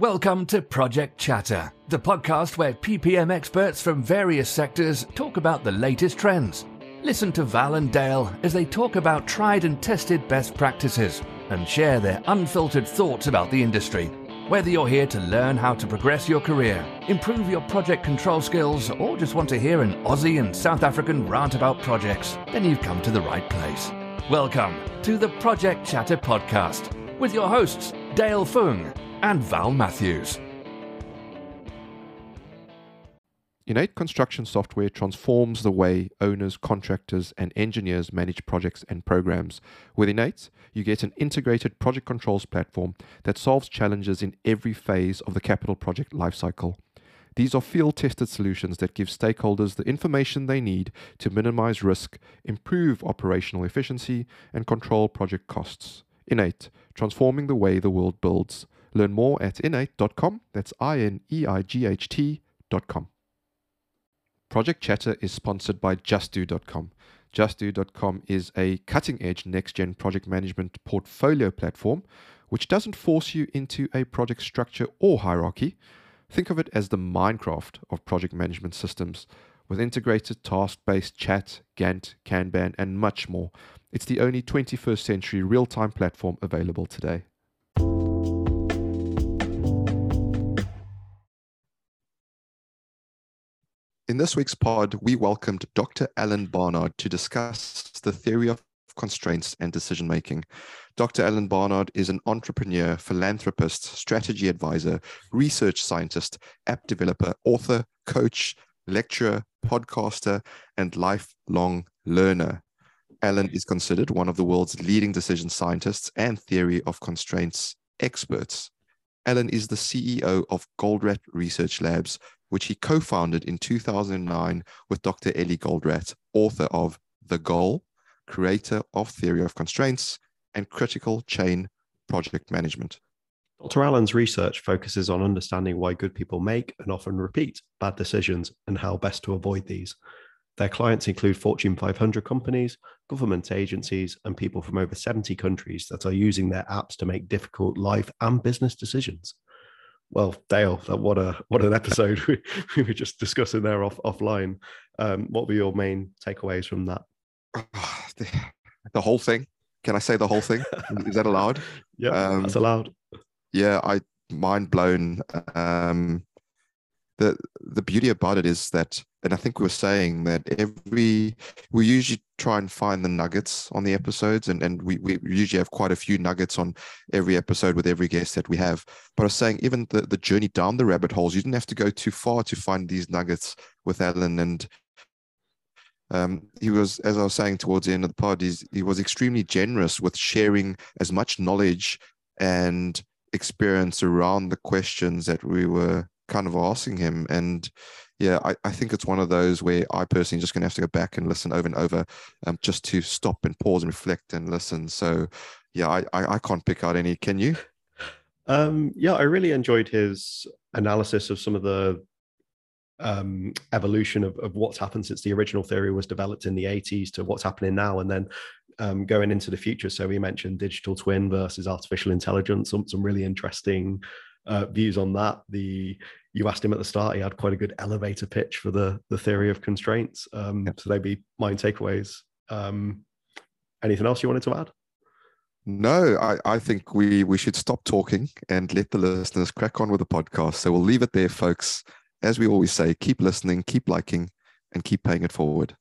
Welcome to Project Chatter, the podcast where PPM experts from various sectors talk about the latest trends. Listen to Val and Dale as they talk about tried and tested best practices and share their unfiltered thoughts about the industry. Whether you're here to learn how to progress your career, improve your project control skills, or just want to hear an Aussie and South African rant about projects, then you've come to the right place. Welcome to the Project Chatter podcast with your hosts, Dale Fung and Val Matthews. InEight construction software transforms the way owners, contractors, and engineers manage projects and programs. With InEight, you get an integrated project controls platform that solves challenges in every phase of the capital project lifecycle. These are field tested solutions that give stakeholders the information they need to minimize risk, improve operational efficiency, and control project costs. InEight, transforming the way the world builds. Learn more at ineight.com. That's I N E I G H T.com. Project Chatter is sponsored by JustDo.com. JustDo.com is a cutting edge next gen project management portfolio platform which doesn't force you into a project structure or hierarchy. Think of it as the Minecraft of project management systems with integrated task based chat, Gantt, Kanban, and much more. It's the only 21st century real time platform available today. In this week's pod, we welcomed Dr. Alan Barnard to discuss the theory of constraints and decision making. Dr. Alan Barnard is an entrepreneur, philanthropist, strategy advisor, research scientist, app developer, author, coach, lecturer, podcaster, and lifelong learner. Alan is considered one of the world's leading decision scientists and theory of constraints experts. Alan is the CEO of Goldratt Research Labs, which he co founded in 2009 with Dr. Eli Goldratt, author of The Goal, creator of Theory of Constraints, and Critical Chain Project Management. Dr. Alan's research focuses on understanding why good people make and often repeat bad decisions and how best to avoid these. Their clients include Fortune 500 companies, government agencies, and people from over 70 countries that are using their apps to make difficult life and business decisions well, Dale, what a what an episode we, we were just discussing there off offline. Um, what were your main takeaways from that? the, the, whole thing. Can I say the whole thing? Is that allowed? yeah, um, that's allowed. Yeah, I mind blown. Um, the the beauty about it is that and i think we were saying that every we usually try and find the nuggets on the episodes and, and we, we usually have quite a few nuggets on every episode with every guest that we have but i was saying even the, the journey down the rabbit holes you didn't have to go too far to find these nuggets with alan and um, he was as i was saying towards the end of the pod he was extremely generous with sharing as much knowledge and experience around the questions that we were kind of asking him. And yeah, I, I think it's one of those where I personally just going to have to go back and listen over and over um, just to stop and pause and reflect and listen. So yeah, I, I, I can't pick out any. Can you? Um, yeah, I really enjoyed his analysis of some of the um, evolution of, of what's happened since the original theory was developed in the 80s to what's happening now. And then um, going into the future. So we mentioned digital twin versus artificial intelligence, some, some really interesting uh, views on that. The you asked him at the start; he had quite a good elevator pitch for the the theory of constraints. Um. So they'd be my takeaways. Um, anything else you wanted to add? No, I, I think we we should stop talking and let the listeners crack on with the podcast. So we'll leave it there, folks. As we always say, keep listening, keep liking, and keep paying it forward.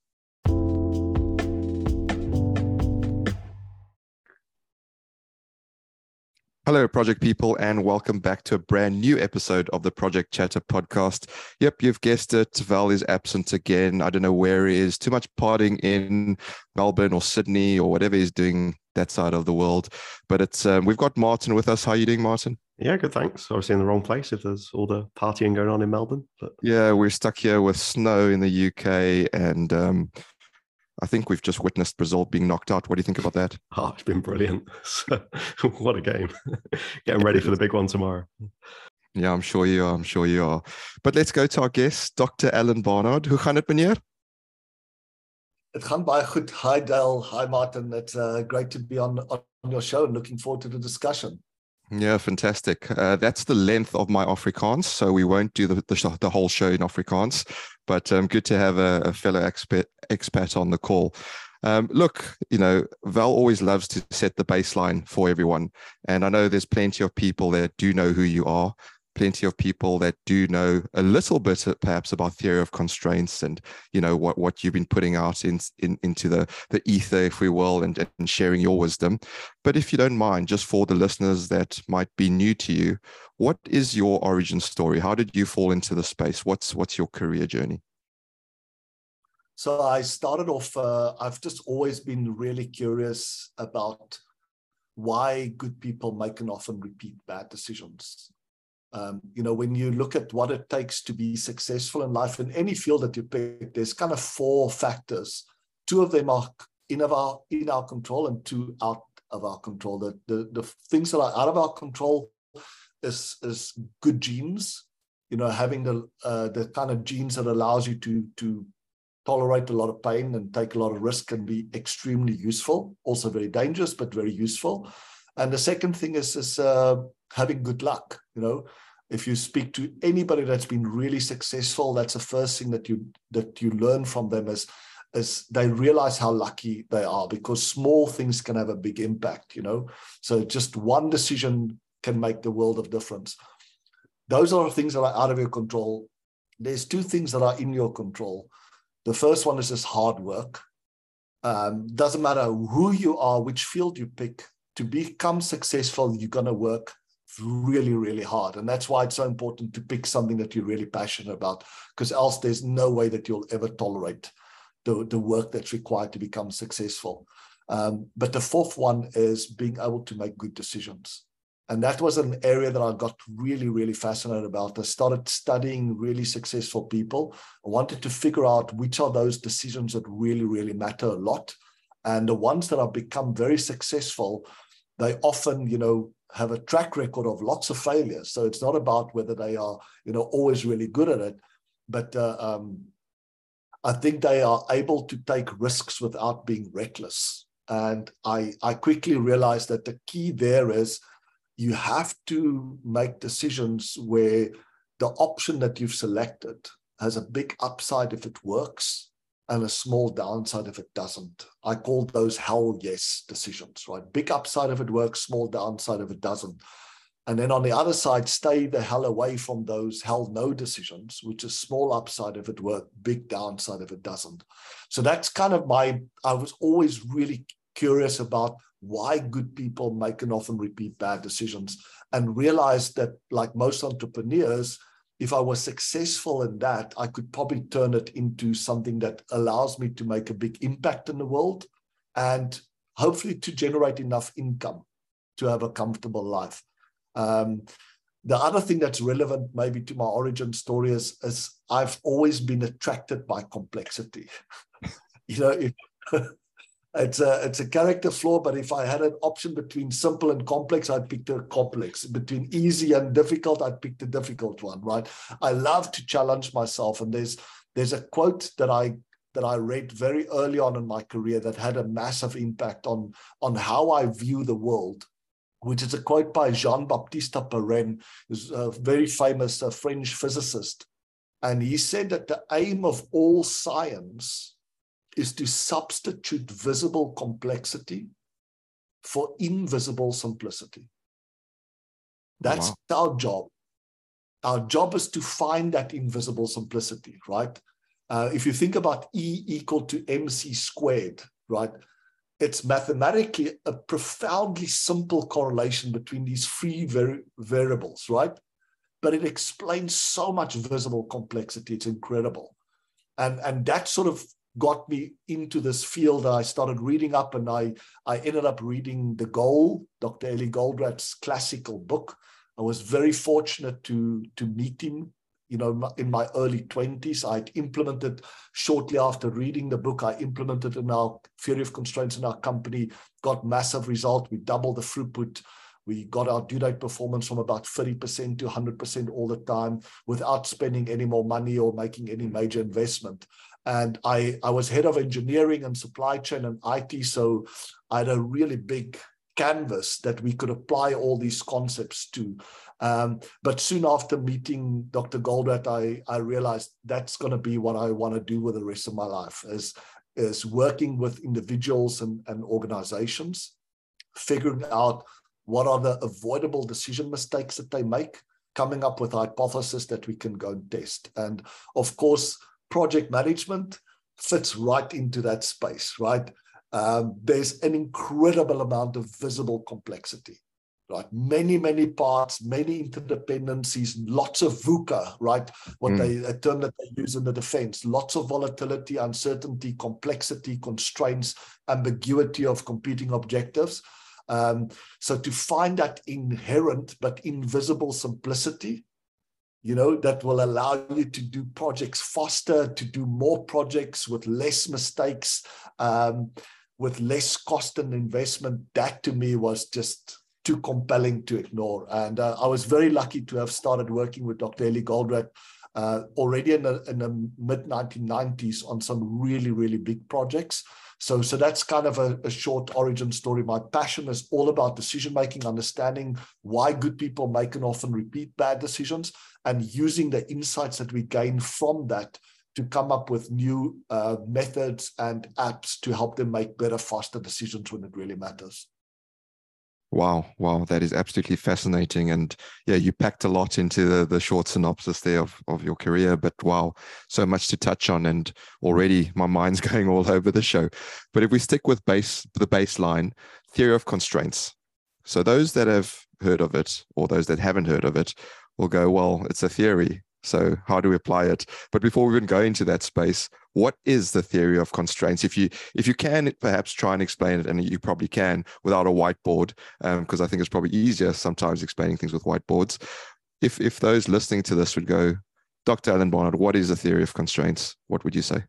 Hello, project people, and welcome back to a brand new episode of the Project Chatter podcast. Yep, you've guessed it. Val is absent again. I don't know where he is. Too much partying in Melbourne or Sydney or whatever he's doing that side of the world. But it's um, we've got Martin with us. How are you doing, Martin? Yeah, good. Thanks. Obviously in the wrong place if there's all the partying going on in Melbourne. But yeah, we're stuck here with snow in the UK and um, I think we've just witnessed Brazil being knocked out. What do you think about that? Oh, it's been brilliant. what a game. Getting ready for the big one tomorrow. Yeah, I'm sure you are. I'm sure you are. But let's go to our guest, Dr. Alan Barnard. Hoe gaan dit meneer? It gaan baie goed. Hi Dale, hi Martin. It's uh, great to be on, on your show and looking forward to the discussion. Yeah, fantastic. Uh, that's the length of my Afrikaans, so we won't do the the, the whole show in Afrikaans. But um, good to have a, a fellow expert expat on the call. Um, look, you know, Val always loves to set the baseline for everyone, and I know there's plenty of people that do know who you are, plenty of people that do know a little bit uh, perhaps about theory of constraints and you know what what you've been putting out in, in into the the ether if we will and, and sharing your wisdom. But if you don't mind just for the listeners that might be new to you what is your origin story? How did you fall into the space? What's what's your career journey? So i started off uh, i've just always been really curious about why good people make and often repeat bad decisions um, you know, when you look at what it takes to be successful in life in any field that you pick, there's kind of four factors. Two of them are in of our in our control, and two out of our control. The the, the things that are out of our control is is good genes. You know, having the uh, the kind of genes that allows you to to tolerate a lot of pain and take a lot of risk can be extremely useful. Also very dangerous, but very useful. And the second thing is is uh, having good luck. You know, if you speak to anybody that's been really successful, that's the first thing that you that you learn from them is is they realize how lucky they are because small things can have a big impact. You know, so just one decision can make the world of difference. Those are things that are out of your control. There's two things that are in your control. The first one is just hard work. Um, doesn't matter who you are, which field you pick, to become successful, you're going to work really, really hard. And that's why it's so important to pick something that you're really passionate about, because else there's no way that you'll ever tolerate the, the work that's required to become successful. Um, but the fourth one is being able to make good decisions. And that was an area that I got really, really fascinated about. I started studying really successful people. I wanted to figure out which are those decisions that really, really matter a lot. And the ones that have become very successful, they often, you know, have a track record of lots of failures. So it's not about whether they are, you know, always really good at it, but uh, um, I think they are able to take risks without being reckless. And I, I quickly realized that the key there is you have to make decisions where the option that you've selected has a big upside if it works and a small downside if it doesn't. I call those hell yes decisions, right? Big upside if it works, small downside if it doesn't. And then on the other side, stay the hell away from those hell no decisions, which is small upside if it works, big downside if it doesn't. So that's kind of my, I was always really curious about why good people make and often repeat bad decisions and realized that, like most entrepreneurs, if I was successful in that, I could probably turn it into something that allows me to make a big impact in the world and hopefully to generate enough income to have a comfortable life. Um, the other thing that's relevant maybe to my origin story is, is I've always been attracted by complexity. you know, if, it's a it's a character flaw but if i had an option between simple and complex i'd pick the complex. Between easy and difficult i'd pick the difficult one right? I love to challenge myself and there's there's a quote that i that i read very early on in my career that had a massive impact on on how i view the world which is a quote by jean-baptiste Perrin who's a very famous uh, french physicist. And he said that the aim of all science is to substitute visible complexity for invisible simplicity. That's wow. our job. Our job is to find that invisible simplicity, right? Uh, if you think about E equal to mc squared, right? It's mathematically a profoundly simple correlation between these three vari- variables, right? But it explains so much visible complexity. It's incredible. And, and that sort of got me into this field. I started reading up and I, I ended up reading The Goal, Dr. Eli Goldratt's classical book. I was very fortunate to, to meet him, you know, in my early 20s. I implemented shortly after reading the book, I implemented in our theory of constraints in our company, got massive result. We doubled the throughput. We got our due date performance from about 30% to 100% all the time without spending any more money or making any major investment and I, I was head of engineering and supply chain and IT. So I had a really big canvas that we could apply all these concepts to. Um, but soon after meeting Dr. Goldratt, I, I realized that's going to be what I want to do with the rest of my life is, is working with individuals and, and organizations, figuring out what are the avoidable decision mistakes that they make, coming up with hypothesis that we can go and test. And of course, project management fits right into that space, right? Um, there's an incredible amount of visible complexity, right? Many, many parts, many interdependencies, lots of VUCA, right? What mm. they, a term that they use in the defense, lots of volatility, uncertainty, complexity, constraints, ambiguity of competing objectives. Um, so to find that inherent but invisible simplicity, you know, that will allow you to do projects faster, to do more projects with less mistakes, um, with less cost and investment. That to me was just too compelling to ignore. And uh, I was very lucky to have started working with Dr. Eli Goldratt uh, already in the, in the mid 1990s on some really, really big projects. So, so that's kind of a, a, short origin story. My passion is all about decision making, understanding why good people make and often repeat bad decisions, and using the insights that we gain from that to come up with new uh, methods and apps to help them make better, faster decisions when it really matters. Wow, wow, that is absolutely fascinating. And yeah, you packed a lot into the, the short synopsis there of, of your career, but wow, so much to touch on. And already my mind's going all over the show. But if we stick with base the baseline, theory of constraints. So those that have heard of it or those that haven't heard of it will go, well, it's a theory. So how do we apply it? But before we even go into that space, what is the theory of constraints? If you if you can perhaps try and explain it, and you probably can without a whiteboard, because um, I think it's probably easier sometimes explaining things with whiteboards. If if those listening to this would go, Dr. Alan Barnard, what is the theory of constraints? What would you say?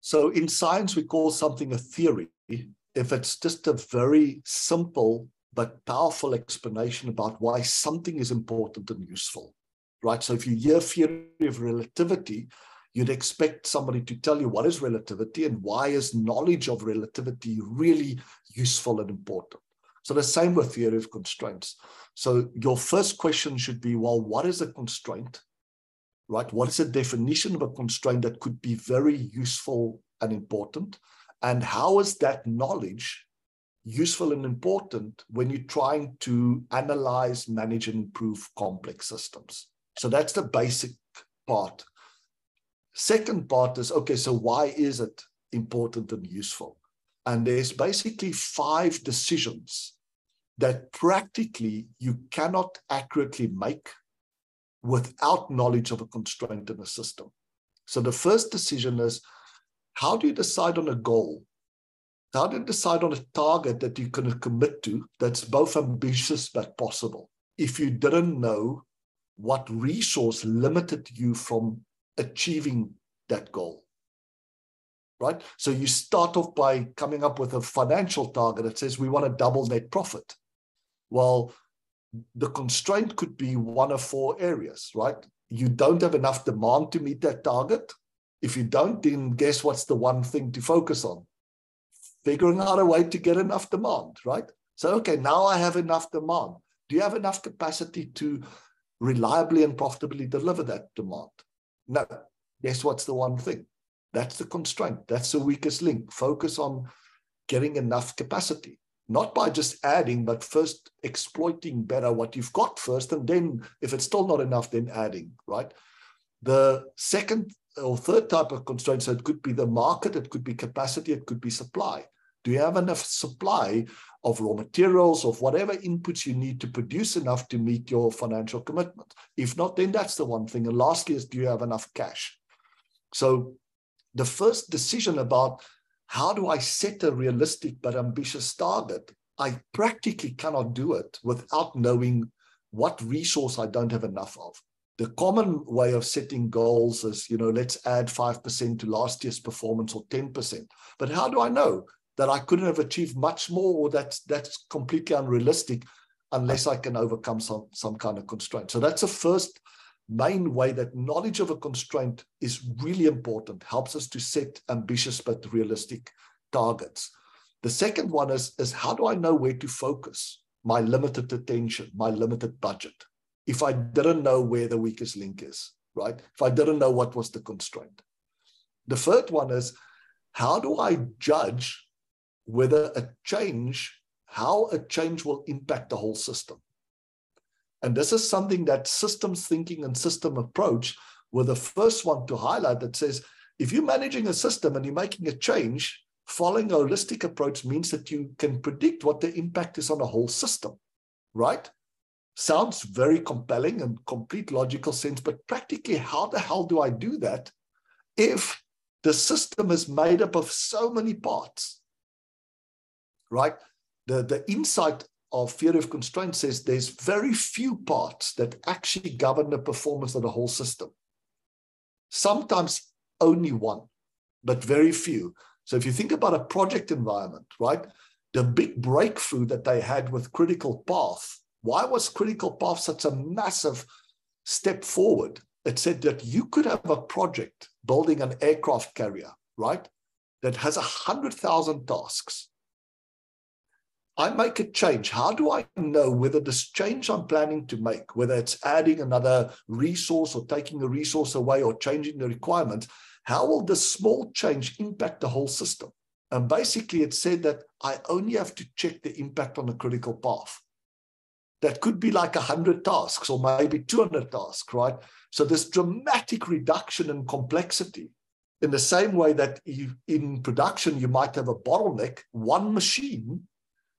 So in science, we call something a theory if it's just a very simple but powerful explanation about why something is important and useful right? So if you hear theory of relativity, you'd expect somebody to tell you what is relativity and why is knowledge of relativity really useful and important. So the same with theory of constraints. So your first question should be, well, what is a constraint? Right? What is the definition of a constraint that could be very useful and important? And how is that knowledge useful and important when you're trying to analyze, manage, and improve complex systems? So that's the basic part. Second part is okay, so why is it important and useful? And there's basically five decisions that practically you cannot accurately make without knowledge of a constraint in a system. So the first decision is how do you decide on a goal? How do you decide on a target that you can commit to that's both ambitious but possible? If you didn't know what resource limited you from achieving that goal right? So you start off by coming up with a financial target that says we want to double net profit. Well the constraint could be one of four areas right? You don't have enough demand to meet that target. If you don't then guess what's the one thing to focus on figuring out a way to get enough demand right so okay now i have enough demand do you have enough capacity to reliably and profitably deliver that demand. No, guess what's the one thing? That's the constraint. That's the weakest link. Focus on getting enough capacity, not by just adding, but first exploiting better what you've got first. And then if it's still not enough, then adding, right? The second or third type of constraint, so it could be the market, it could be capacity, it could be supply. Do you have enough supply of raw materials, of whatever inputs you need to produce enough to meet your financial commitment? If not, then that's the one thing. And lastly is, do you have enough cash? So the first decision about how do I set a realistic but ambitious target, I practically cannot do it without knowing what resource I don't have enough of. The common way of setting goals is, you know, let's add 5% to last year's performance or 10%. But how do I know? That I couldn't have achieved much more, or that's that's completely unrealistic unless I can overcome some some kind of constraint. So that's the first main way that knowledge of a constraint is really important, helps us to set ambitious but realistic targets. The second one is, is how do I know where to focus my limited attention, my limited budget? If I didn't know where the weakest link is, right? If I didn't know what was the constraint. The third one is how do I judge whether a change, how a change will impact the whole system? And this is something that systems thinking and system approach were the first one to highlight that says if you're managing a system and you're making a change, following a holistic approach means that you can predict what the impact is on a whole system, right? Sounds very compelling and complete logical sense, but practically, how the hell do I do that if the system is made up of so many parts, right? The, the insight of theory of constraint says there's very few parts that actually govern the performance of the whole system. Sometimes only one, but very few. So if you think about a project environment, right? The big breakthrough that they had with critical path, why was critical path such a massive step forward? It said that you could have a project building an aircraft carrier, right? That has a hundred thousand tasks. I make a change. How do I know whether this change I'm planning to make, whether it's adding another resource or taking a resource away or changing the requirements, how will this small change impact the whole system? And basically, it said that I only have to check the impact on the critical path. That could be like 100 tasks or maybe 200 tasks, right? So, this dramatic reduction in complexity, in the same way that in production, you might have a bottleneck, one machine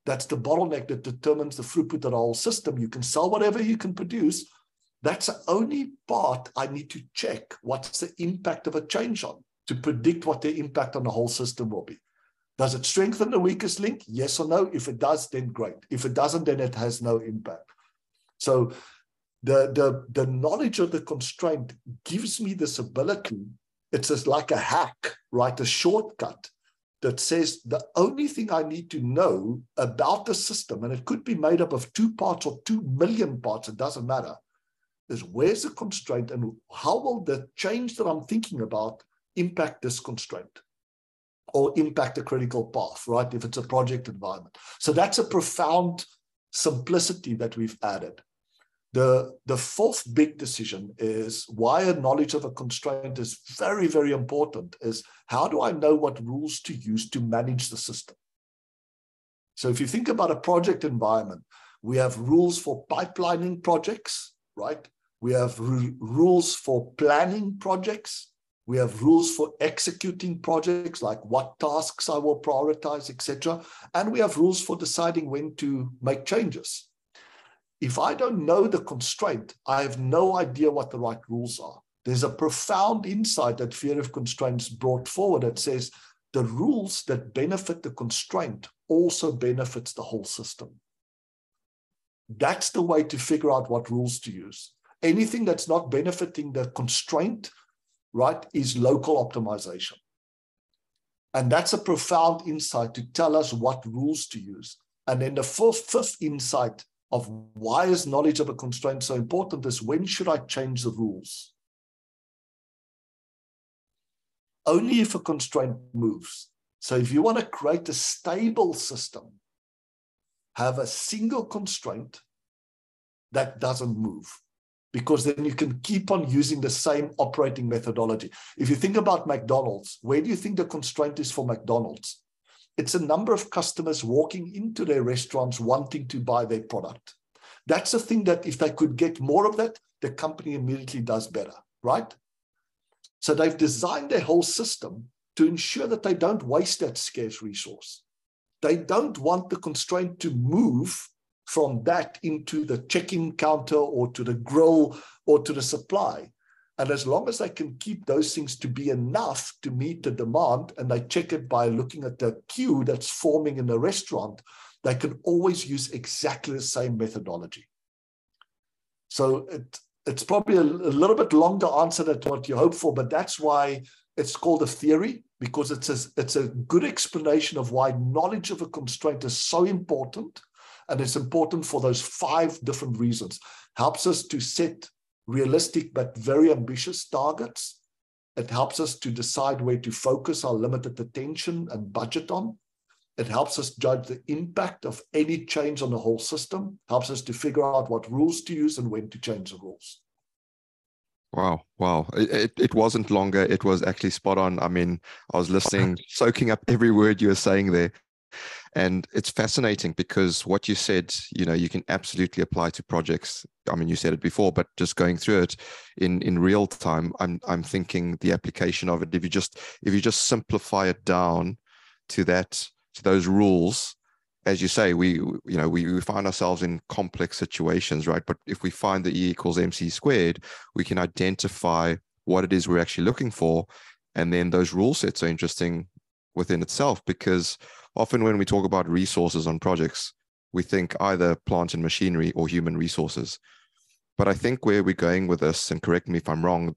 that's the bottleneck that determines the throughput of the whole system. You can sell whatever you can produce, that's the only part I need to check what's the impact of a change on to predict what the impact on the whole system will be. Does it strengthen the weakest link? Yes or no? If it does, then great. If it doesn't, then it has no impact. So the, the, the knowledge of the constraint gives me this ability. It's just like a hack, right? A shortcut that says the only thing I need to know about the system, and it could be made up of two parts or two million parts, it doesn't matter, is where's the constraint and how will the change that I'm thinking about impact this constraint or impact the critical path, right? If it's a project environment. So that's a profound simplicity that we've added. The, the fourth big decision is why a knowledge of a constraint is very, very important is how do I know what rules to use to manage the system? So if you think about a project environment, we have rules for pipelining projects, right? We have rules for planning projects. We have rules for executing projects, like what tasks I will prioritize, etc. And we have rules for deciding when to make changes. If I don't know the constraint, I have no idea what the right rules are. There's a profound insight that theory of constraints brought forward that says the rules that benefit the constraint also benefits the whole system. That's the way to figure out what rules to use anything that's not benefiting the constraint, right, is local optimization. And that's a profound insight to tell us what rules to use. And then the fourth, fifth insight of why is knowledge of a constraint so important is when should I change the rules? Only if a constraint moves. So if you want to create a stable system, have a single constraint that doesn't move because then you can keep on using the same operating methodology. If you think about McDonald's, where do you think the constraint is for McDonald's? It's a number of customers walking into their restaurants wanting to buy their product. That's a thing that if they could get more of that, the company immediately does better, right? So they've designed their whole system to ensure that they don't waste that scarce resource. They don't want the constraint to move from that into the check-in counter or to the grill or to the supply. And as long as they can keep those things to be enough to meet the demand, and they check it by looking at the queue that's forming in the restaurant, they can always use exactly the same methodology. So it, it's probably a, a little bit longer answer than what you hope for, but that's why it's called a theory because it's a, it's a good explanation of why knowledge of a constraint is so important and it's important for those five different reasons. Helps us to set realistic but very ambitious targets. It helps us to decide where to focus our limited attention and budget on. It helps us judge the impact of any change on the whole system, helps us to figure out what rules to use and when to change the rules. Wow, wow. It, it, it, wasn't longer. It was actually spot on. I mean, I was listening, soaking up every word you were saying there. And it's fascinating because what you said, you know, you can absolutely apply to projects. I mean, you said it before, but just going through it in in real time, I'm I'm thinking the application of it. If you just if you just simplify it down to that to those rules, as you say, we you know we, we find ourselves in complex situations, right? But if we find that E equals MC squared, we can identify what it is we're actually looking for, and then those rule sets are interesting within itself because often when we talk about resources on projects, we think either plant and machinery or human resources. But I think where we're going with this, and correct me if I'm wrong,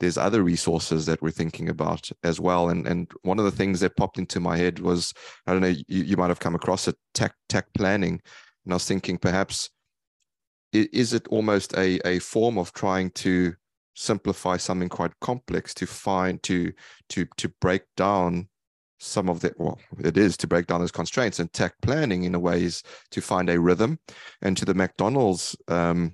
there's other resources that we're thinking about as well. And and one of the things that popped into my head was, I don't know, you, you might have come across it, takt takt planning. And I was thinking perhaps is it almost a, a form of trying to simplify something quite complex to find to to to break down some of the well it is to break down those constraints and takt planning in a way is to find a rhythm and to the mcdonald's um,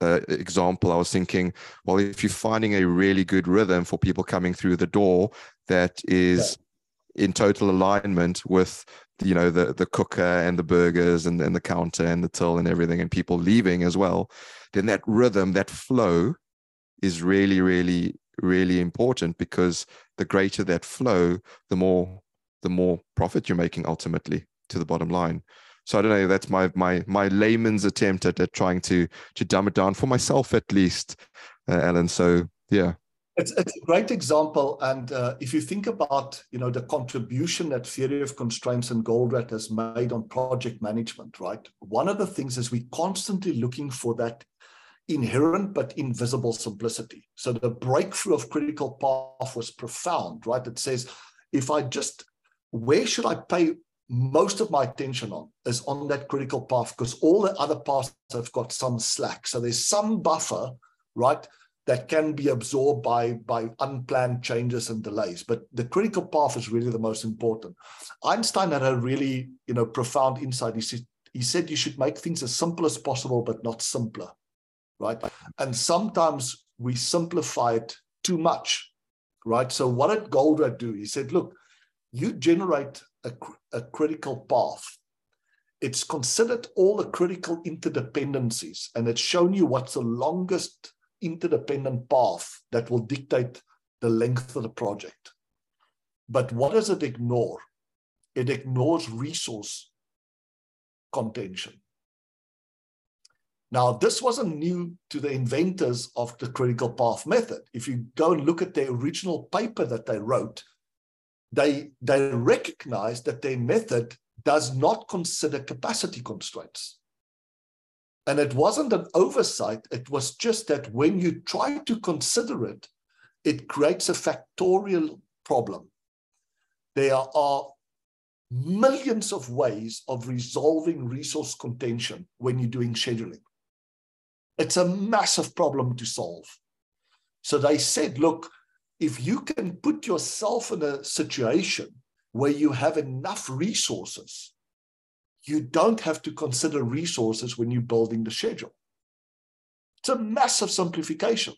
uh, example i was thinking well if you're finding a really good rhythm for people coming through the door that is yeah. in total alignment with you know the the cooker and the burgers and, and the counter and the till and everything and people leaving as well then that rhythm that flow is really really really important because the greater that flow, the more the more profit you're making ultimately to the bottom line. So I don't know. That's my my my layman's attempt at, at trying to to dumb it down for myself at least, uh, Alan. So yeah. It's, it's a great example, and uh, if you think about you know the contribution that theory of constraints and Goldratt has made on project management, right? One of the things is we're constantly looking for that inherent but invisible simplicity. So the breakthrough of critical path was profound, right? It says, if I just, where should I pay most of my attention on is on that critical path because all the other paths have got some slack. So there's some buffer, right, that can be absorbed by, by unplanned changes and delays. But the critical path is really the most important. Einstein had a really, you know, profound insight. He said, he said you should make things as simple as possible, but not simpler right? And sometimes we simplify it too much, right? So what did Goldratt do? He said, look, you generate a, a critical path. It's considered all the critical interdependencies, and it's shown you what's the longest interdependent path that will dictate the length of the project. But what does it ignore? It ignores resource contention. Now, this wasn't new to the inventors of the critical path method. If you go and look at the original paper that they wrote, they, they recognized that their method does not consider capacity constraints. And it wasn't an oversight, it was just that when you try to consider it, it creates a factorial problem. There are millions of ways of resolving resource contention when you're doing scheduling. It's a massive problem to solve. So they said, look, if you can put yourself in a situation where you have enough resources, you don't have to consider resources when you're building the schedule. It's a massive simplification.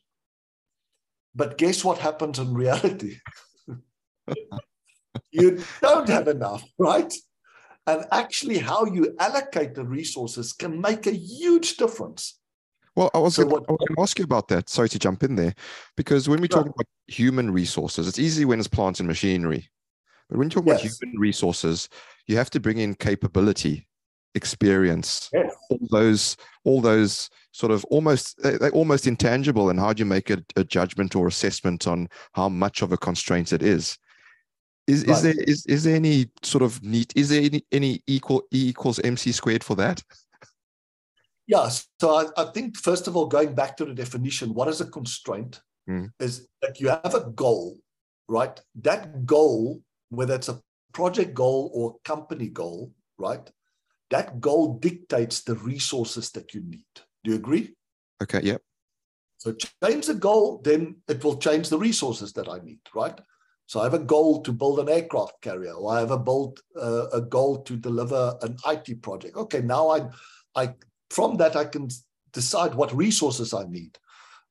But guess what happens in reality? you don't have enough, right? And actually, how you allocate the resources can make a huge difference. Well, I was, so going to ask you about that. Sorry to jump in there, because when we talk about human resources, it's easy when it's plants and machinery, but when you talk yes. about human resources, you have to bring in capability, experience, yes. all those, all those sort of almost they're almost intangible. And how do you make a, a judgment or assessment on how much of a constraint it is? Is, right. is there is, is there any sort of neat is there any, any equal e equals mc squared for that yeah, so I, I, think first of all, going back to the definition, what is a constraint? Mm. Is that you have a goal, right? That goal, whether it's a project goal or company goal, right? That goal dictates the resources that you need. Do you agree? Okay, yep. So change the goal, then it will change the resources that I need, right? So I have a goal to build an aircraft carrier, or I have a build uh, a goal to deliver an IT project. Okay, now I, I from that I can decide what resources I need.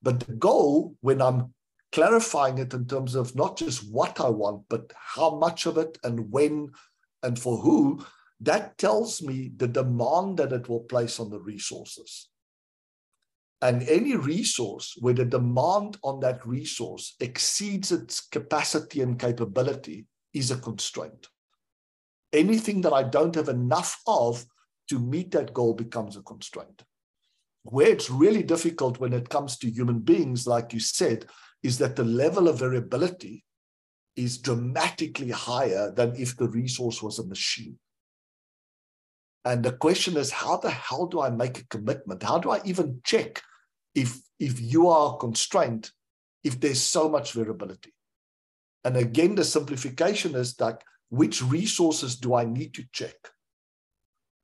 But the goal, when I'm clarifying it in terms of not just what I want, but how much of it and when and for who, that tells me the demand that it will place on the resources. And any resource where the demand on that resource exceeds its capacity and capability is a constraint. Anything that I don't have enough of to meet that goal becomes a constraint. Where it's really difficult when it comes to human beings, like you said, is that the level of variability is dramatically higher than if the resource was a machine. And the question is, how the hell do I make a commitment? How do I even check if, if you are constrained, if there's so much variability? And again, the simplification is like, which resources do I need to check?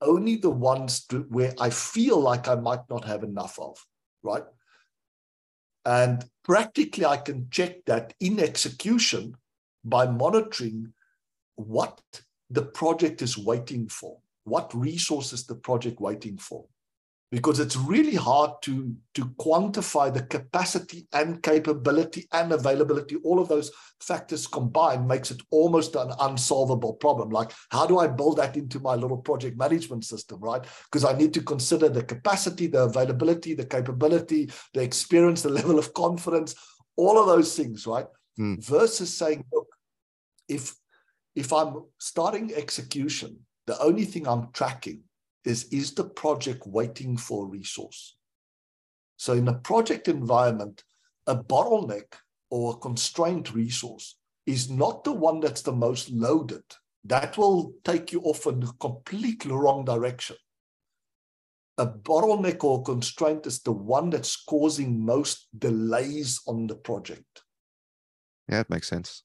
Only the ones to, where I feel like I might not have enough of, right? And practically, I can check that in execution by monitoring what the project is waiting for what resources the project waiting for because it's really hard to to quantify the capacity and capability and availability. All of those factors combined makes it almost an unsolvable problem. Like how do i build that into my little project management system right? Because i need to consider the capacity the availability the capability the experience the level of confidence all of those things right? Mm. versus saying look if if i'm starting execution the only thing I'm tracking is is the project waiting for a resource? So in a project environment, a bottleneck or a constrained resource is not the one that's the most loaded. That will take you off in a completely wrong direction. A bottleneck or constraint is the one that's causing most delays on the project. Yeah, it makes sense.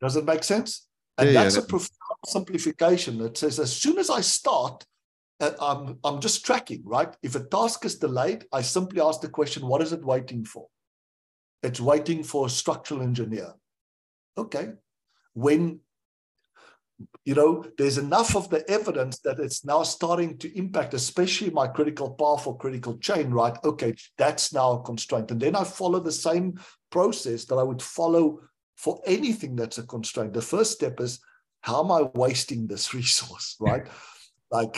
Does it make sense? And yeah, that's yeah, that... a profound simplification. that says as soon as I start, uh, I'm, I'm just tracking, right? If a task is delayed, I simply ask the question, what is it waiting for? It's waiting for a structural engineer. Okay. When, you know, there's enough of the evidence that it's now starting to impact, especially my critical path or critical chain, right? Okay, that's now a constraint. And then I follow the same process that I would follow for anything that's a constraint. The first step is how am I wasting this resource, right? Like,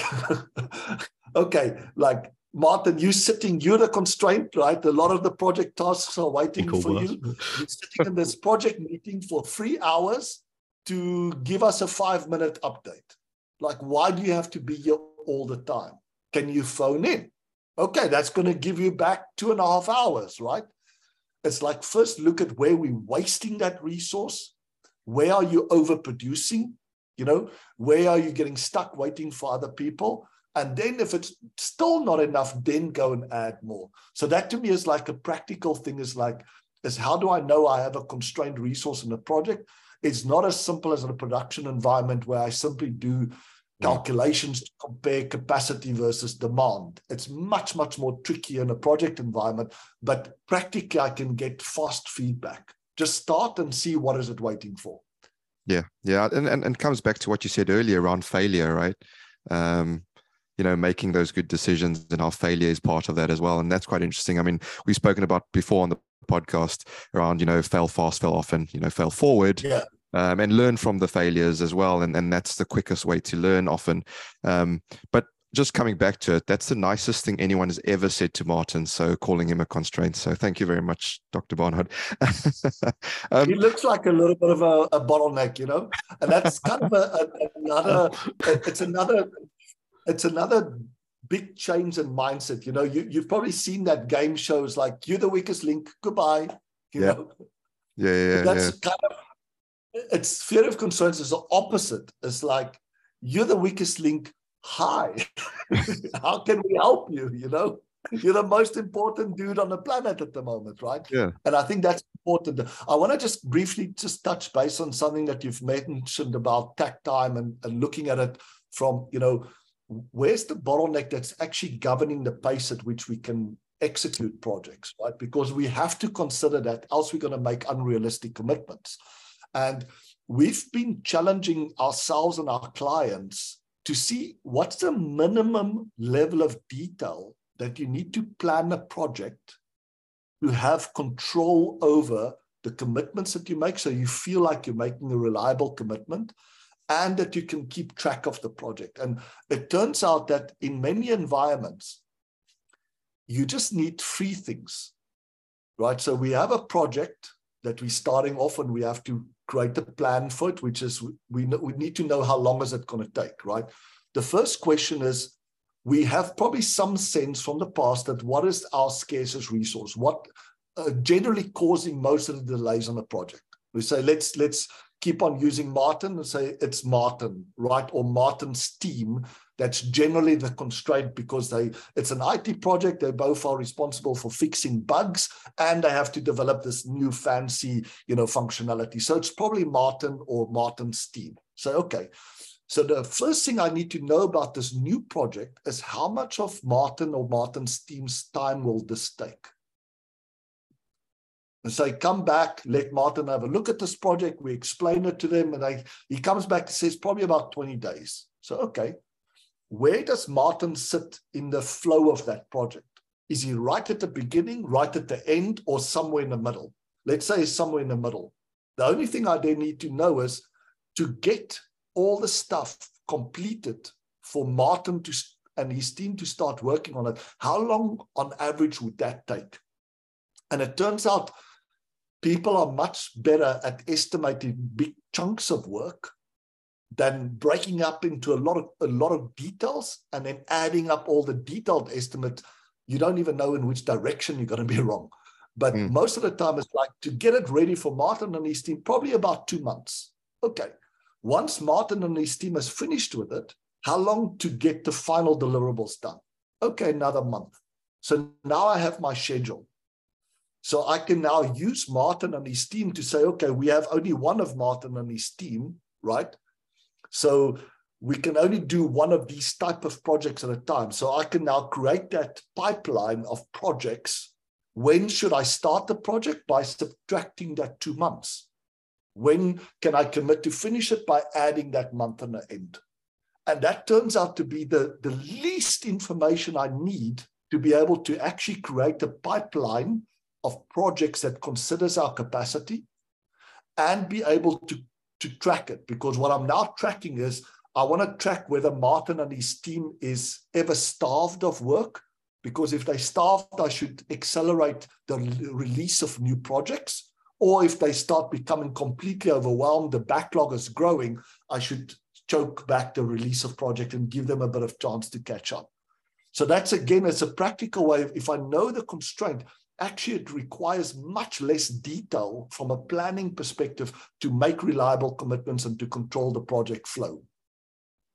okay, like Martin, you sitting, you're the constraint, right? A lot of the project tasks are waiting for you. You're sitting in this project meeting for three hours to give us a five minute update. Like, why do you have to be here all the time? Can you phone in? Okay, that's going to give you back two and a half hours, right? It's like first look at where we're wasting that resource where are you overproducing? You know, where are you getting stuck waiting for other people? And then if it's still not enough, then go and add more. So that to me is like a practical thing is like, is how do I know I have a constrained resource in a project? It's not as simple as in a production environment where I simply do mm. calculations to compare capacity versus demand. It's much, much more tricky in a project environment, but practically I can get fast feedback just start and see what is it waiting for yeah yeah and and, and comes back to what you said earlier around failure right? Um you know making those good decisions and how failure is part of that as well and that's quite interesting. I mean we've spoken about before on the podcast around you know fail fast fail often you know fail forward yeah. um, and learn from the failures as well and, and that's the quickest way to learn often. Um, but just coming back to it, that's the nicest thing anyone has ever said to Martin. So calling him a constraint. So thank you very much, Dr. Barnard. um, he looks like a little bit of a, a bottleneck, you know, and that's kind of a, a, another. It's another. It's another big change in mindset. You know, you you've probably seen that game shows like "You're the weakest link." Goodbye. You yeah. know. Yeah, yeah, That's yeah. kind of. It's theory of constraints is the opposite. It's like you're the weakest link hi, how can we help you? You know, you're the most important dude on the planet at the moment, right? Yeah. And I think that's important. I want to just briefly just touch base on something that you've mentioned about takt time and, and looking at it from, you know, where's the bottleneck that's actually governing the pace at which we can execute projects, right? Because we have to consider that, else we're going to make unrealistic commitments. And we've been challenging ourselves and our clients to see what's the minimum level of detail that you need to plan a project to have control over the commitments that you make so you feel like you're making a reliable commitment and that you can keep track of the project. And it turns out that in many environments, you just need three things, right? So we have a project that we're starting off and we have to create a plan for it, which is we, we need to know how long is it going to take, right? The first question is, we have probably some sense from the past that what is our scarcest resource? What uh, generally causing most of the delays on a project? We say let's let's keep on using Martin and say it's Martin, right? Or Martin's team. That's generally the constraint because they it's an IT project. They both are responsible for fixing bugs and they have to develop this new fancy, you know, functionality. So it's probably Martin or Martin's team. So okay. So the first thing I need to know about this new project is how much of Martin or Martin's team's time will this take? And so come back, let Martin have a look at this project. We explain it to them, and they, he comes back and says probably about 20 days. So, okay, where does Martin sit in the flow of that project? Is he right at the beginning, right at the end, or somewhere in the middle? Let's say somewhere in the middle. The only thing I then need to know is to get all the stuff completed for Martin to and his team to start working on it. How long on average would that take? And it turns out people are much better at estimating big chunks of work than breaking up into a lot of a lot of details and then adding up all the detailed estimates you don't even know in which direction you're going to be wrong. But mm. most of the time it's like to get it ready for martin and his team probably about two months. Okay once martin and his team has finished with it how long to get the final deliverables done? Okay another month. So now i have my schedule. So I can now use Martin and his team to say, okay, we have only one of Martin and his team, right? So we can only do one of these type of projects at a time. So I can now create that pipeline of projects. When should I start the project? By subtracting that two months. When can I commit to finish it? By adding that month and the end. And that turns out to be the, the least information I need to be able to actually create a pipeline of projects that considers our capacity and be able to, to track it. Because what I'm now tracking is I want to track whether Martin and his team is ever starved of work. Because if they starved, I should accelerate the release of new projects. Or if they start becoming completely overwhelmed, the backlog is growing, I should choke back the release of project and give them a bit of chance to catch up. So that's again, it's a practical way. If I know the constraint, actually it requires much less detail from a planning perspective to make reliable commitments and to control the project flow.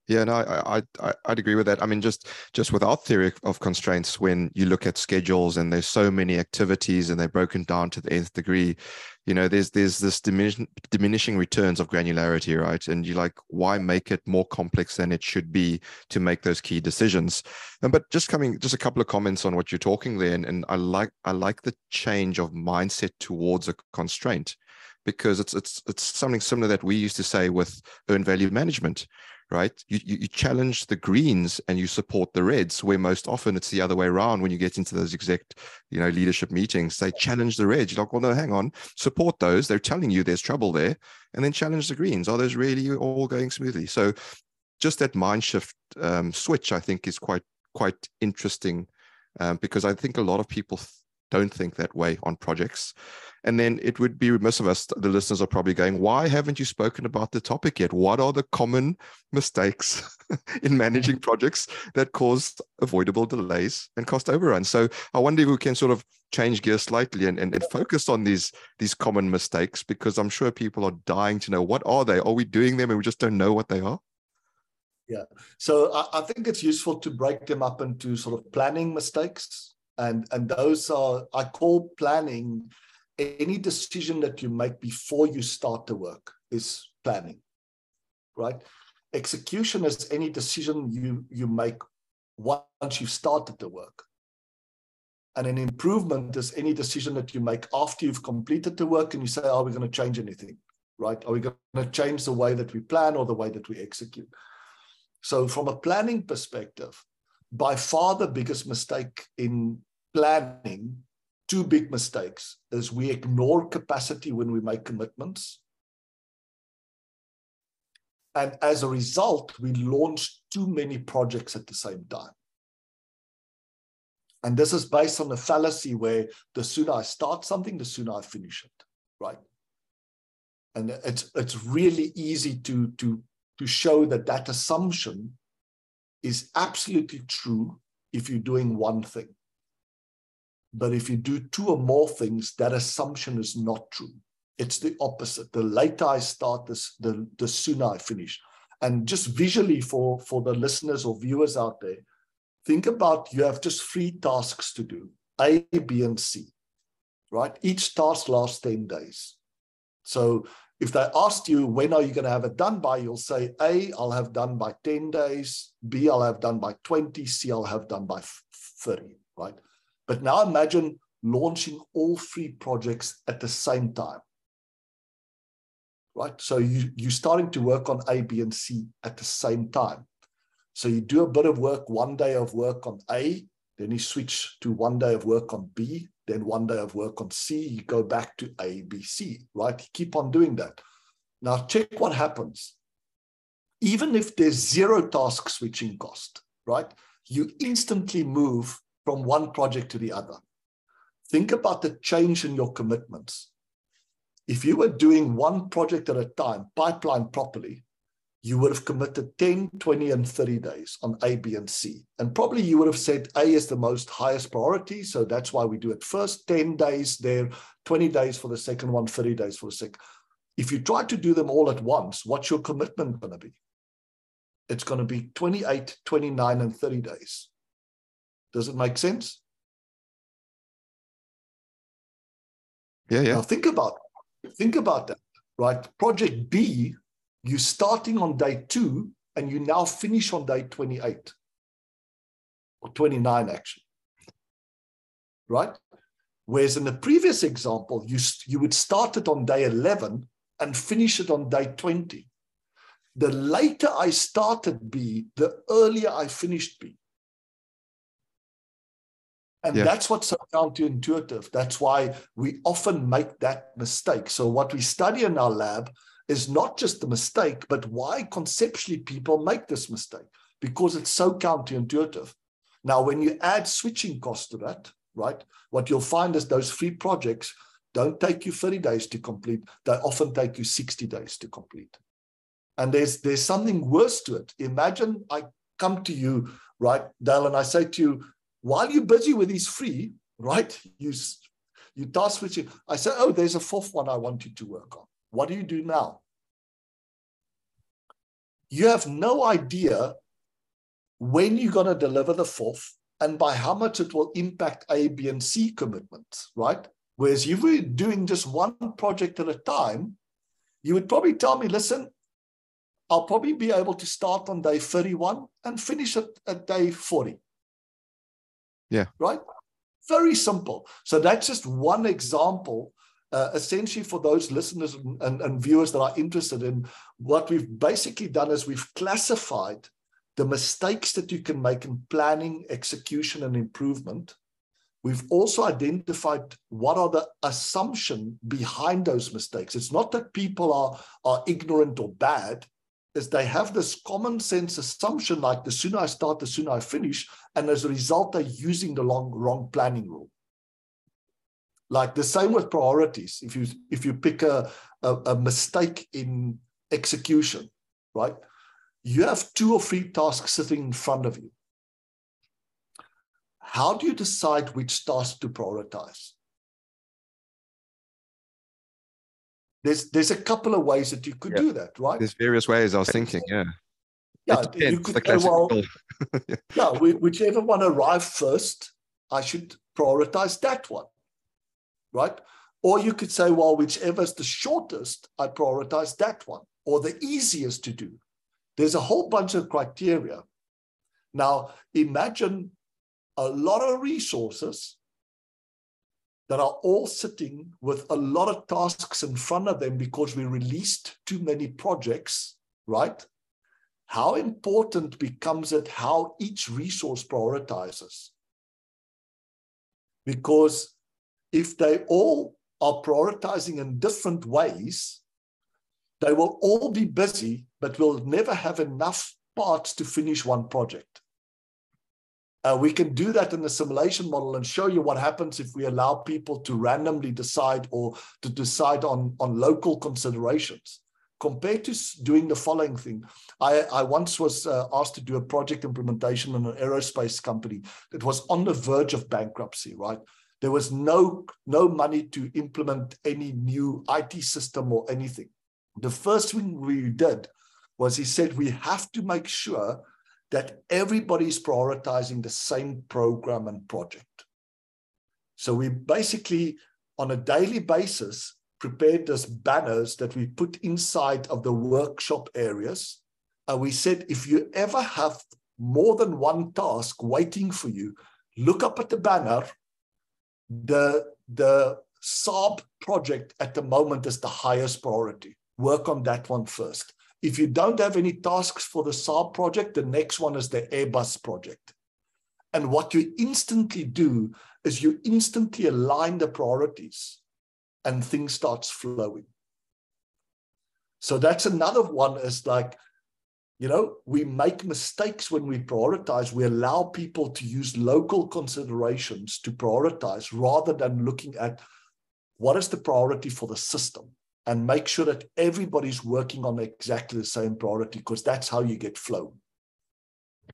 Yeah, no, I, I I'd agree with that. I mean, just just with our theory of constraints, when you look at schedules and there's so many activities and they're broken down to the nth degree, you know, there's there's this diminishing diminishing returns of granularity, right? And you like, why make it more complex than it should be to make those key decisions? And but just coming, just a couple of comments on what you're talking there, and, and I like I like the change of mindset towards a constraint because it's it's it's something similar that we used to say with earned value management right? You, you, you challenge the greens and you support the reds, where most often it's the other way around when you get into those exec, you know, leadership meetings. They challenge the reds. You're like, well, no, hang on, support those. They're telling you there's trouble there, and then challenge the greens. Are those really all going smoothly? So, just that mind shift um, switch, I think, is quite quite interesting um, because I think a lot of people don't think that way on projects. And then it would be remiss of us, the listeners are probably going, why haven't you spoken about the topic yet? What are the common mistakes in managing projects that cause avoidable delays and cost overruns? So I wonder if we can sort of change gears slightly and, and, and focus on these, these common mistakes because I'm sure people are dying to know what are they? Are we doing them and we just don't know what they are? Yeah. So I, I think it's useful to break them up into sort of planning mistakes and and those are i call planning any decision that you make before you start the work is planning right execution is any decision you you make once you've started the work and an improvement is any decision that you make after you've completed the work and you say are we going to change anything right? Are we going to change the way that we plan or the way that we execute? So, from a planning perspective, by far the biggest mistake in planning, two big mistakes, is we ignore capacity when we make commitments. And as a result, we launch too many projects at the same time. And this is based on a fallacy where the sooner I start something, the sooner I finish it, right? And it's it's really easy to to to show that that assumption is absolutely true if you're doing one thing. But if you do two or more things, that assumption is not true. It's the opposite. The later I start this, the, the sooner I finish. And just visually for, for the listeners or viewers out there, think about you have just three tasks to do A, B, and C, right? Each task lasts 10 days. So if they asked you, when are you going to have it done by, you'll say, A, I'll have done by 10 days. B, I'll have done by 20. C, I'll have done by 30, right? But now imagine launching all three projects at the same time, right? So you, you're starting to work on A, B, and C at the same time. So you do a bit of work, one day of work on A, then you switch to one day of work on B, then one day of work on C, you go back to A, B, C, right? You keep on doing that. Now check what happens. Even if there's zero task switching cost, right? You instantly move from one project to the other. Think about the change in your commitments. If you were doing one project at a time, pipeline properly, you would have committed 10, 20, and 30 days on A, B, and C. And probably you would have said A is the most highest priority. So that's why we do it first 10 days there, 20 days for the second one, 30 days for the second. If you try to do them all at once, what's your commitment going to be? It's going to be 28, 29, and 30 days. Does it make sense? Yeah, yeah. Now think about think about that, right? Project B you're starting on day two and you now finish on day 28 or 29, actually. Right? Whereas in the previous example, you, you would start it on day 11 and finish it on day 20. The later I started B, the earlier I finished B. And yeah. that's what's so counterintuitive. That's why we often make that mistake. So, what we study in our lab is not just the mistake, but why conceptually people make this mistake because it's so counterintuitive. Now, when you add switching costs to that, right, what you'll find is those free projects don't take you 30 days to complete. They often take you 60 days to complete. And there's there's something worse to it. Imagine I come to you, right, Dale, and I say to you, while you're busy with these free, right, you you task switching. I say, oh, there's a fourth one I want you to work on. What do you do now? You have no idea when you're going to deliver the fourth and by how much it will impact A, B, and C commitments, right? Whereas if we're doing just one project at a time, you would probably tell me, listen, I'll probably be able to start on day 31 and finish it at day 40. Yeah. Right? Very simple. So that's just one example uh, essentially for those listeners and, and, and, viewers that are interested in what we've basically done is we've classified the mistakes that you can make in planning, execution, and improvement. We've also identified what are the assumption behind those mistakes. It's not that people are, are ignorant or bad, is they have this common sense assumption like the sooner I start, the sooner I finish. And as a result, they're using the long, wrong planning rule. Like the same with priorities. If you if you pick a, a, a mistake in execution, right? You have two or three tasks sitting in front of you. How do you decide which task to prioritize? There's there's a couple of ways that you could yeah. do that, right? There's various ways. I was thinking, yeah. Yeah, you could say, well, yeah, yeah whichever one arrived first, I should prioritize that one right? Or you could say, well, whichever's the shortest, I prioritize that one, or the easiest to do. There's a whole bunch of criteria. Now, imagine a lot of resources that are all sitting with a lot of tasks in front of them because we released too many projects, right? How important becomes it how each resource prioritizes? Because if they all are prioritizing in different ways, they will all be busy, but will never have enough parts to finish one project. Uh, we can do that in the simulation model and show you what happens if we allow people to randomly decide or to decide on, on local considerations. Compared to doing the following thing, I, I once was uh, asked to do a project implementation in an aerospace company that was on the verge of bankruptcy, right? There was no, no money to implement any new IT system or anything. The first thing we did was he said, we have to make sure that everybody's prioritizing the same program and project. So we basically, on a daily basis, prepared these banners that we put inside of the workshop areas. And we said, if you ever have more than one task waiting for you, look up at the banner. The, the Saab project at the moment is the highest priority. Work on that one first. If you don't have any tasks for the Saab project, the next one is the Airbus project. And what you instantly do is you instantly align the priorities and things starts flowing. So that's another one is like, you know, we make mistakes when we prioritize. We allow people to use local considerations to prioritize rather than looking at what is the priority for the system and make sure that everybody's working on exactly the same priority because that's how you get flow.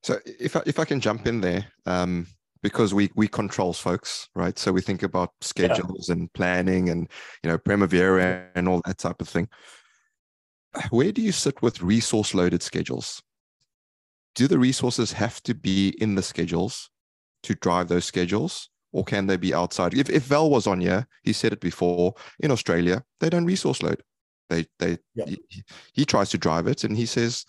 So if I, if I can jump in there, um, because we we controls folks, right? So we think about schedules yeah. and planning and you know Primavera and all that type of thing. Where do you sit with resource loaded schedules? Do the resources have to be in the schedules to drive those schedules? Or can they be outside? If, if Val was on here, he said it before. In Australia, they don't resource load. They they he, he, tries to drive it, and he says,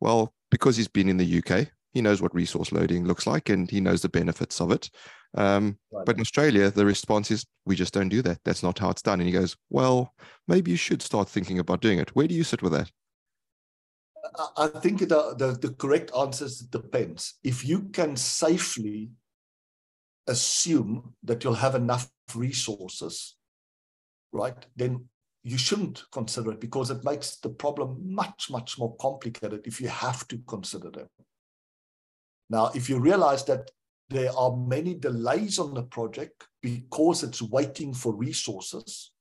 well, because he's been in the UK, he knows what resource loading looks like, and he knows the benefits of it. Um, right. But in Australia, the response is, we just don't do that. That's not how it's done. And he goes, well, maybe you should start thinking about doing it. Where do you sit with that? I think the, the, the correct answer is it depends. If you can safely assume that you'll have enough resources, right, then you shouldn't consider it because it makes the problem much, much more complicated if you have to consider them. Now, if you realize that there are many delays on the project because it's waiting for resources,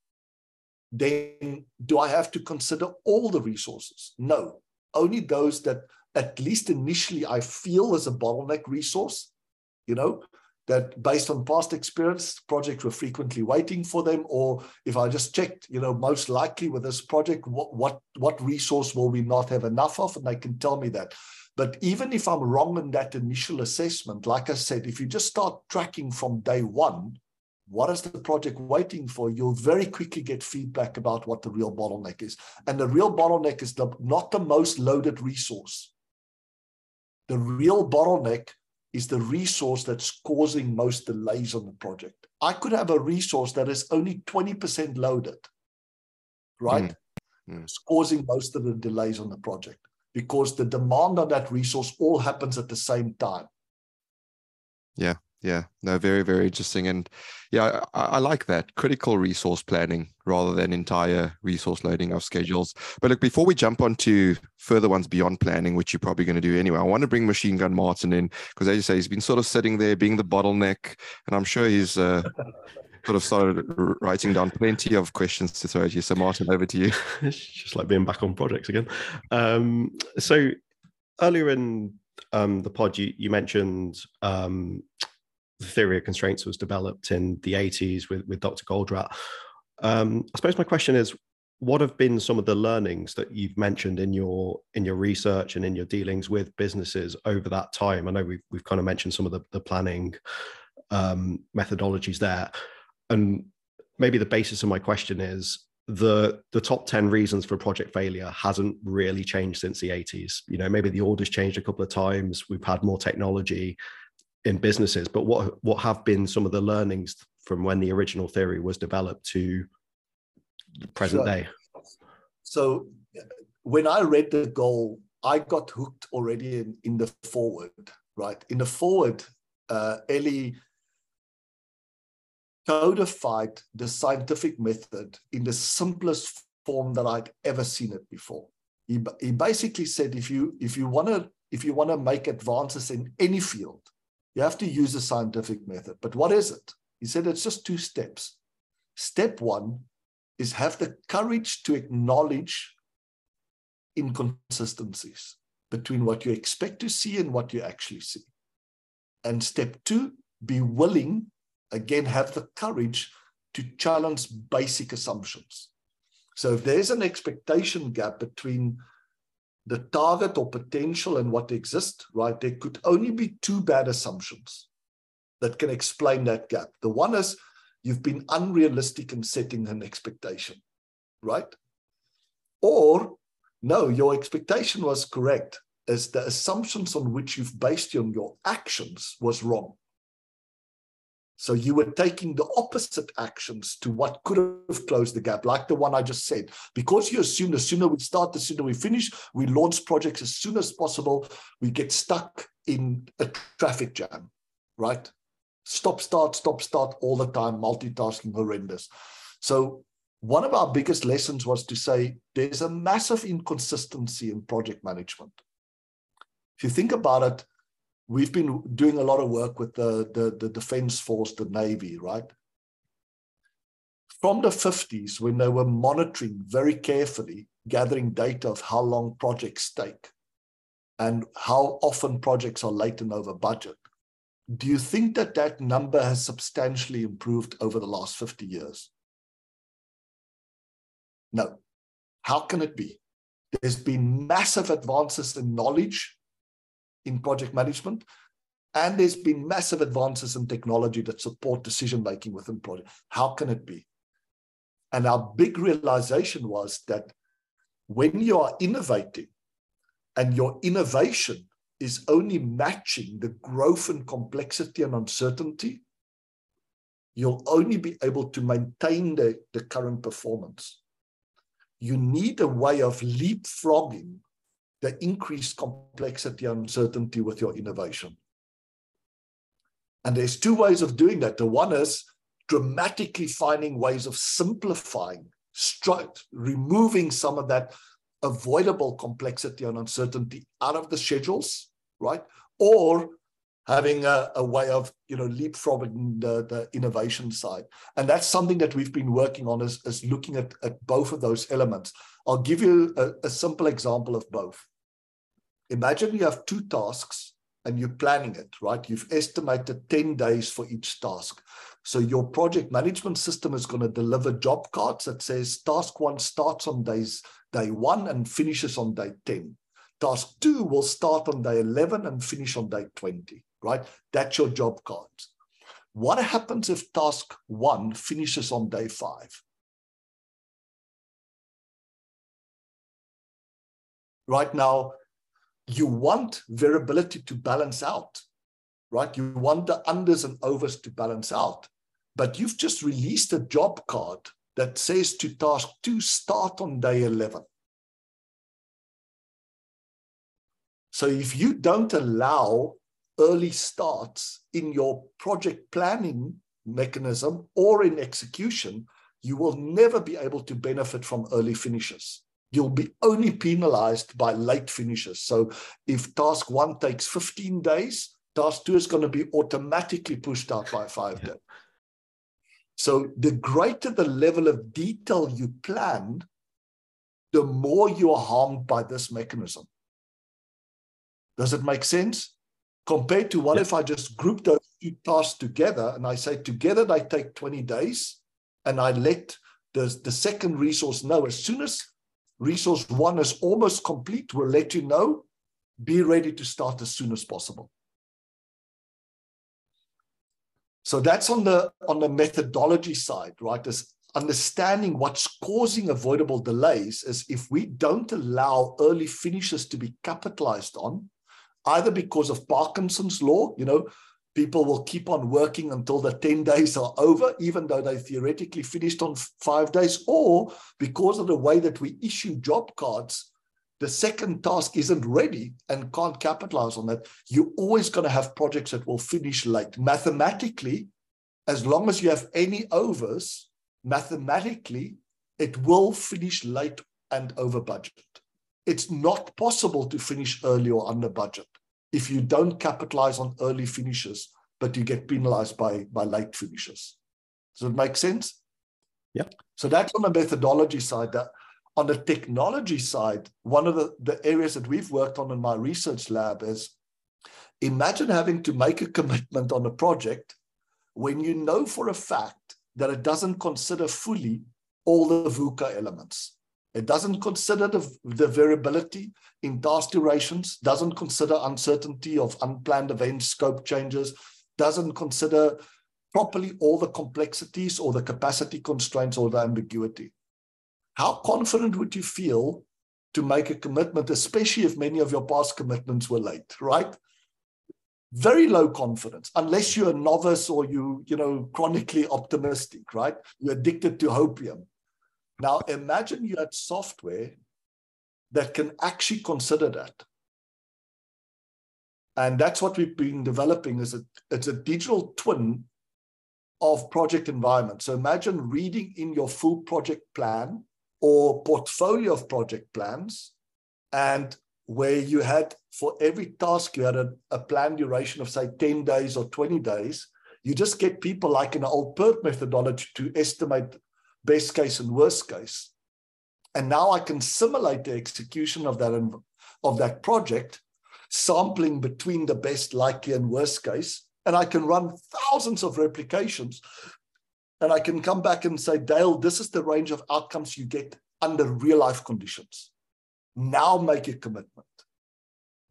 then do I have to consider all the resources? No, only those that at least initially I feel is a bottleneck resource. You know, that based on past experience, projects were frequently waiting for them, or if I just checked, you know, most likely with this project, what what what resource will we not have enough of, and they can tell me that. But even if I'm wrong in that initial assessment, like I said, if you just start tracking from day one, what is the project waiting for? You'll very quickly get feedback about what the real bottleneck is. And the real bottleneck is the, not the most loaded resource. The real bottleneck is the resource that's causing most delays on the project. I could have a resource that is only 20% loaded, right? Mm. Mm. It's causing most of the delays on the project because the demand on that resource all happens at the same time. Yeah, yeah, no, very, very interesting. And yeah, I, I, like that critical resource planning rather than entire resource loading of schedules. But look, before we jump on to further ones beyond planning, which you're probably going to do anyway, I want to bring Machine Gun Martin in because, as you say, he's been sort of sitting there being the bottleneck. And I'm sure he's uh, sort of started writing down plenty of questions to throw at you. So, Martin, over to you. it's just like being back on projects again. Um, so, earlier in um, the pod, you, you mentioned um, the theory of constraints was developed in the 80s with, with Dr. Goldratt. Um, I suppose my question is, what have been some of the learnings that you've mentioned in your in your research and in your dealings with businesses over that time? I know we've we've kind of mentioned some of the, the planning um, methodologies there, and maybe the basis of my question is the the top 10 reasons for project failure hasn't really changed since the 80s you know maybe the orders changed a couple of times we've had more technology in businesses but what what have been some of the learnings from when the original theory was developed to present day? So when I read the goal, I got hooked already in, in the foreword, right? In the foreword, uh, Eli codified the scientific method in the simplest form that I'd ever seen it before. He, he basically said if you if you want to if you want to make advances in any field, you have to use a scientific method. But what is it? He said it's just two steps. Step one is have the courage to acknowledge inconsistencies between what you expect to see and what you actually see. And step two, be willing, again, have the courage to challenge basic assumptions. So if there's an expectation gap between the target or potential and what exists, right, there could only be two bad assumptions that can explain that gap. The one is you've been unrealistic in setting an expectation, right? Or no, your expectation was correct, as the assumptions on which you've based on your actions was wrong. So you were taking the opposite actions to what could have closed the gap, like the one I just said. Because you assume the sooner we start, the sooner we finish, we launch projects as soon as possible, we get stuck in a traffic jam, right? Stop, start, stop, start all the time, multitasking horrendous. So one of our biggest lessons was to say there's a massive inconsistency in project management. If you think about it, we've been doing a lot of work with the, the, the Defense Force, the Navy, right? From the 50s, when they were monitoring very carefully, gathering data of how long projects take and how often projects are late and over budget, do you think that that number has substantially improved over the last 50 years? No. How can it be? There's been massive advances in knowledge in project management, and there's been massive advances in technology that support decision making within project. How can it be? And our big realization was that when you are innovating and your innovation is only matching the growth and complexity and uncertainty, you'll only be able to maintain the, the current performance you need a way of leapfrogging the increased complexity and uncertainty with your innovation. And there's two ways of doing that. The one is dramatically finding ways of simplifying, stri- removing some of that avoidable complexity and uncertainty out of the schedules, right? Or having a, a way of you know leapfrogging the, the innovation side and that's something that we've been working on is, is looking at, at both of those elements i'll give you a, a simple example of both imagine you have two tasks and you're planning it right you've estimated 10 days for each task so your project management system is going to deliver job cards that says task one starts on days day one and finishes on day 10 task two will start on day 11 and finish on day 20 right? That's your job cards. What happens if task one finishes on day five? Right now, you want variability to balance out, right? You want the unders and overs to balance out, but you've just released a job card that says to task two start on day 11. So if you don't allow early starts in your project planning mechanism or in execution, you will never be able to benefit from early finishes. You'll be only penalized by late finishes. So if task one takes 15 days, task two is going to be automatically pushed out by five yeah. days. So the greater the level of detail you plan, the more you are harmed by this mechanism. Does it make sense? compared to what yeah. if I just group those two tasks together and I say together they take 20 days and I let the, the second resource know as soon as resource one is almost complete, we'll let you know. Be ready to start as soon as possible. So that's on the on the methodology side, right? Is understanding what's causing avoidable delays is if we don't allow early finishes to be capitalized on, either because of Parkinson's law, you know, People will keep on working until the 10 days are over, even though they theoretically finished on five days, or because of the way that we issue job cards, the second task isn't ready and can't capitalize on that. You're always going to have projects that will finish late. Mathematically, as long as you have any overs, mathematically, it will finish late and over budget. It's not possible to finish early or under budget if you don't capitalize on early finishes, but you get penalized by, by late finishes. Does it make sense? Yeah. So that's on the methodology side. That on the technology side, one of the, the areas that we've worked on in my research lab is imagine having to make a commitment on a project when you know for a fact that it doesn't consider fully all the VUCA elements. It doesn't consider the, the variability in task durations, doesn't consider uncertainty of unplanned events, scope changes, doesn't consider properly all the complexities or the capacity constraints or the ambiguity. How confident would you feel to make a commitment, especially if many of your past commitments were late, right? Very low confidence, unless you're a novice or you, you know, chronically optimistic, right? You're addicted to hopium. Now, imagine you had software that can actually consider that. And that's what we've been developing is a, it's a digital twin of project environment. So imagine reading in your full project plan or portfolio of project plans and where you had for every task you had a, a plan duration of say 10 days or 20 days you just get people like in the old PERT methodology to estimate best case and worst case. And now I can simulate the execution of that, of that project, sampling between the best, likely, and worst case. And I can run thousands of replications. And I can come back and say, Dale, this is the range of outcomes you get under real life conditions. Now make a commitment.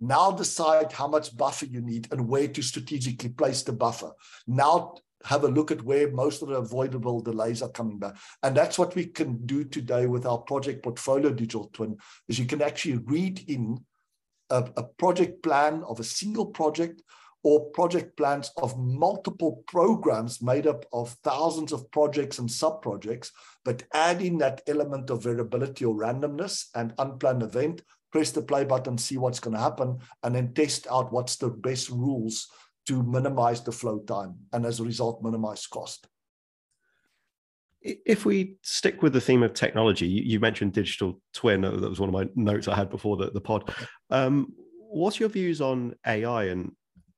Now decide how much buffer you need and where to strategically place the buffer. Now have a look at where most of the avoidable delays are coming back. And that's what we can do today with our project portfolio digital twin, is you can actually read in a, a project plan of a single project or project plans of multiple programs made up of thousands of projects and sub-projects, but add in that element of variability or randomness and unplanned event, press the play button, see what's going to happen, and then test out what's the best rules to minimize the flow time and as a result, minimize cost. If we stick with the theme of technology, you mentioned digital twin. That was one of my notes I had before the, the pod. Um, what's your views on AI and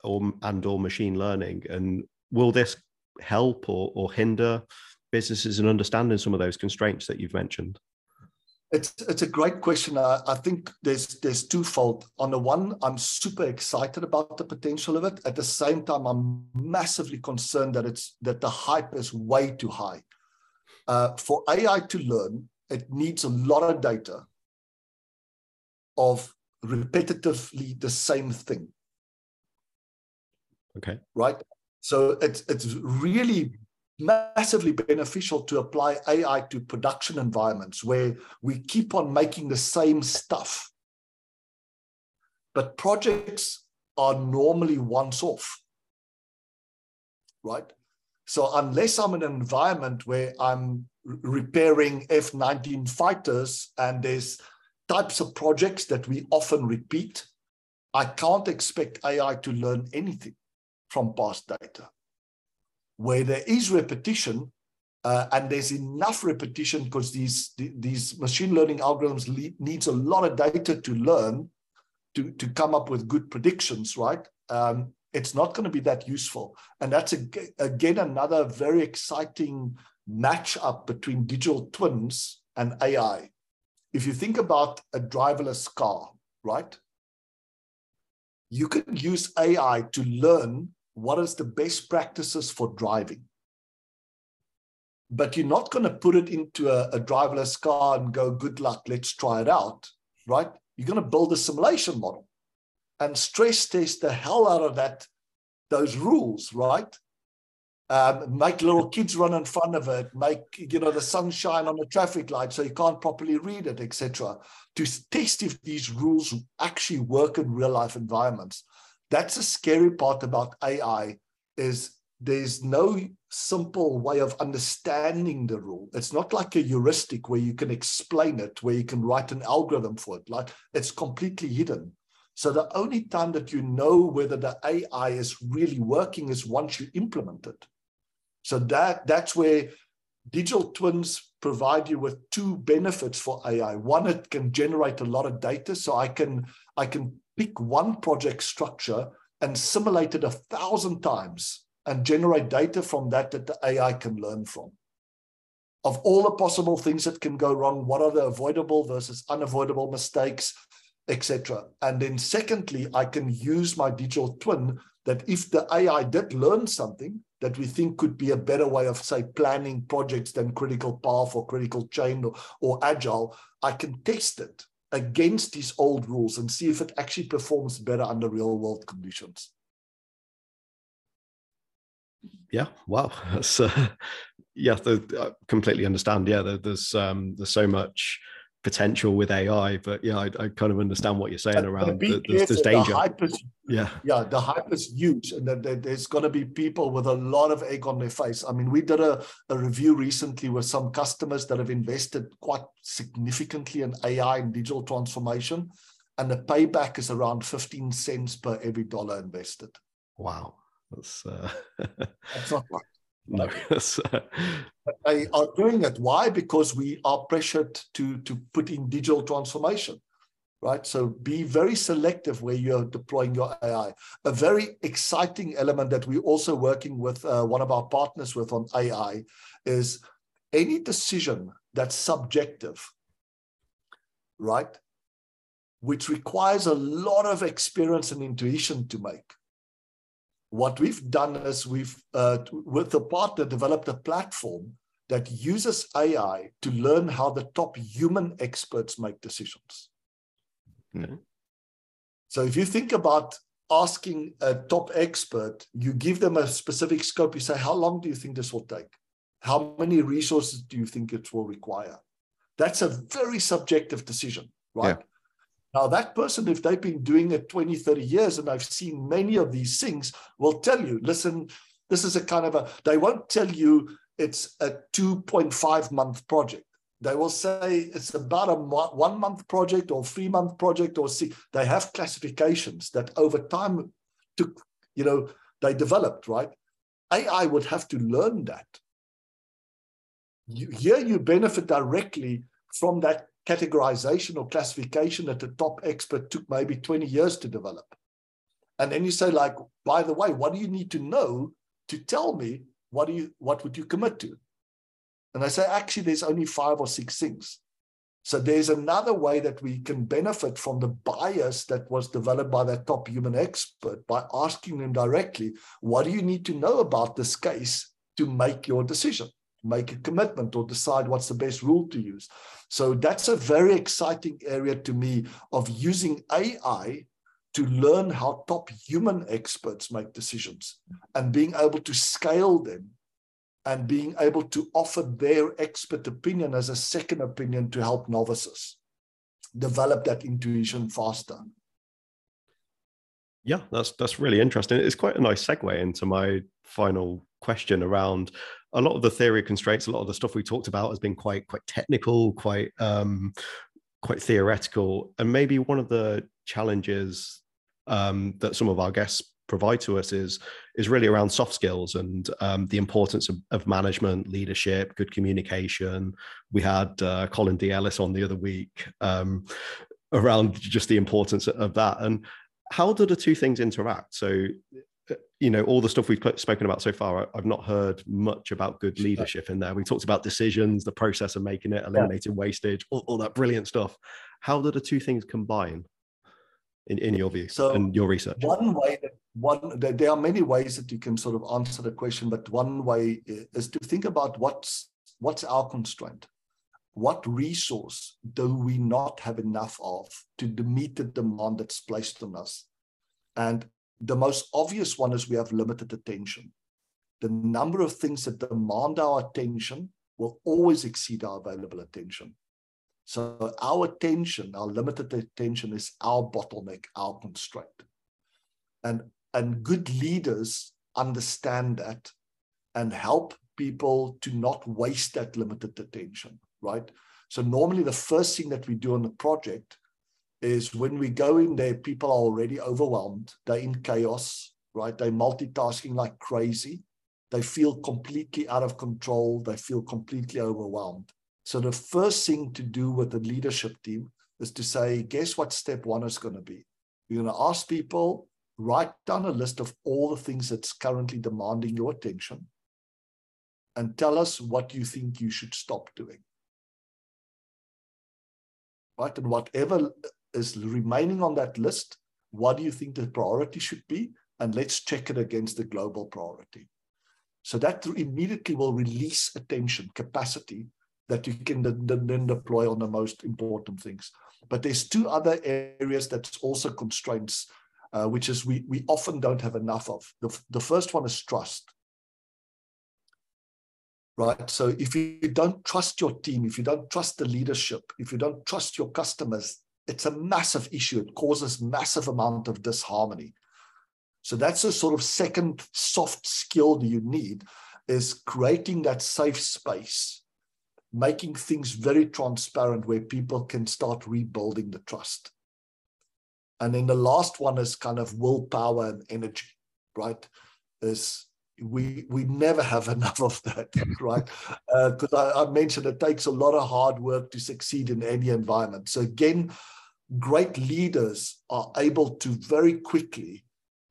or and or machine learning, and will this help or, or hinder businesses in understanding some of those constraints that you've mentioned? It's it's a great question. I, I think there's there's twofold. On the one, I'm super excited about the potential of it. At the same time, I'm massively concerned that it's that the hype is way too high. Uh, for AI to learn, it needs a lot of data of repetitively the same thing. Okay. Right. So it's it's really massively beneficial to apply AI to production environments where we keep on making the same stuff. But projects are normally once off, right? So unless I'm in an environment where I'm repairing F-19 fighters and there's types of projects that we often repeat, I can't expect AI to learn anything from past data where there is repetition uh, and there's enough repetition because these these machine learning algorithms le- needs a lot of data to learn to, to come up with good predictions right? Um, it's not going to be that useful. And that's a, again another very exciting match up between digital twins and ai if you think about a driverless car right? You can use ai to learn what is the best practices for driving. But you're not going to put it into a, a driverless car and go, good luck, let's try it out, right? You're going to build a simulation model and stress test the hell out of that, those rules, right? Um, make little kids run in front of it, make you know the sunshine on the traffic light so you can't properly read it, etc. To test if these rules actually work in real life environments. That's the scary part about AI is there's no simple way of understanding the rule. It's not like a heuristic where you can explain it, where you can write an algorithm for it. Like it's completely hidden. So the only time that you know whether the AI is really working is once you implement it. So that that's where digital twins provide you with two benefits for AI. One, it can generate a lot of data. So I can I can pick one project structure and simulate it a thousand times and generate data from that that the AI can learn from. Of all the possible things that can go wrong, what are the avoidable versus unavoidable mistakes, etc. And then secondly, I can use my digital twin that if the AI did learn something that we think could be a better way of, say, planning projects than critical path or critical chain or, or agile, I can test it against these old rules and see if it actually performs better under real world conditions. Yeah wow. That's uh, yeah i completely understand. Yeah there, there's um there's so much potential with ai but yeah i, I kind of understand what you're saying around the, there's, there's, danger the hype is, yeah. yeah the hype is huge and that there's going to be people with a lot of egg on their face. I mean we did a, a review recently with some customers that have invested quite significantly in ai and digital transformation and the payback is around 15 cents per every dollar invested. Wow. That's, uh... That's not right. No, they are doing it. Why? Because we are pressured to to put in digital transformation, right? So be very selective where you're deploying your AI. A very exciting element that we're also working with uh, one of our partners with on AI is any decision that's subjective, right? Which requires a lot of experience and intuition to make what we've done is we've, uh, with a partner, developed a platform that uses AI to learn how the top human experts make decisions. Mm-hmm. So if you think about asking a top expert, you give them a specific scope, you say, How long do you think this will take? How many resources do you think it will require? That's a very subjective decision, right? Yeah. Now, that person, if they've been doing it 20, 30 years, and I've seen many of these things, will tell you, listen, this is a kind of a, they won't tell you it's a 2.5 month project. They will say it's about a one month project or three month project or see. They have classifications that over time took, you know, they developed, right? AI would have to learn that. You, here you benefit directly from that categorization or classification that the top expert took maybe 20 years to develop. And then you say, like, by the way, what do you need to know to tell me what do you what would you commit to? And I say, actually, there's only five or six things. So there's another way that we can benefit from the bias that was developed by that top human expert by asking them directly, what do you need to know about this case to make your decision? Make a commitment or decide what's the best rule to use. So that's a very exciting area to me of using AI to learn how top human experts make decisions and being able to scale them and being able to offer their expert opinion as a second opinion to help novices develop that intuition faster. Yeah, that's that's really interesting. It's quite a nice segue into my final question around a lot of the theory of constraints, a lot of the stuff we talked about has been quite quite technical, quite um, quite theoretical, and maybe one of the challenges um, that some of our guests provide to us is is really around soft skills and um, the importance of, of, management, leadership, good communication. We had uh, Colin D. Ellis on the other week um, around just the importance of that and how do the two things interact? So you know all the stuff we've spoken about so far i've not heard much about good leadership in there. We talked about decisions the process of making it eliminating yeah. wastage all, all, that brilliant stuff. How do the two things combine in, in your view so and your research? one way that one there are many ways that you can sort of answer the question but one way is to think about what's what's our constraint? What resource do we not have enough of to meet the demand that's placed on us? And the most obvious one is we have limited attention. The number of things that demand our attention will always exceed our available attention. So our attention, our limited attention is our bottleneck, our constraint. And, and good leaders understand that and help people to not waste that limited attention, right? So normally the first thing that we do on the project is when we go in there, people are already overwhelmed. They're in chaos, right? They're multitasking like crazy. They feel completely out of control. They feel completely overwhelmed. So the first thing to do with the leadership team is to say, guess what step one is going to be? You're going to ask people, write down a list of all the things that's currently demanding your attention and tell us what you think you should stop doing. Right? And whatever is remaining on that list, what do you think the priority should be? And let's check it against the global priority. So that immediately will release attention, capacity that you can then deploy on the most important things. But there's two other areas that's also constraints, uh, which is we, we often don't have enough of. The, the first one is trust. Right. So if you don't trust your team, if you don't trust the leadership, if you don't trust your customers, it's a massive issue. It causes massive amount of disharmony. So that's a sort of second soft skill that you need is creating that safe space, making things very transparent where people can start rebuilding the trust. And then the last one is kind of willpower and energy, right? Is we we never have enough of that, right? Because uh, I, I mentioned it takes a lot of hard work to succeed in any environment. So again, great leaders are able to very quickly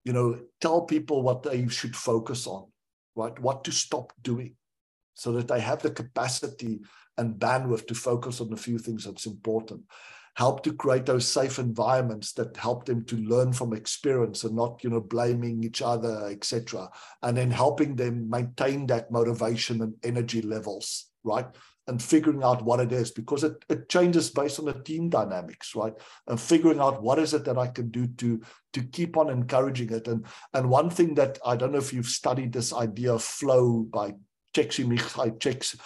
you know, tell people what they should focus on, right? What to stop doing so that they have the capacity and bandwidth to focus on a few things that's important. Help to create those safe environments that help them to learn from experience and not, you know, blaming each other, etc. And then helping them maintain that motivation and energy levels, right? And figuring out what it is because it, it changes based on the team dynamics right? And figuring out what is it that i can do to to keep on encouraging it. And and one thing that i don't know if you've studied this idea of flow by Csikszentmihalyi Csikszentmihalyi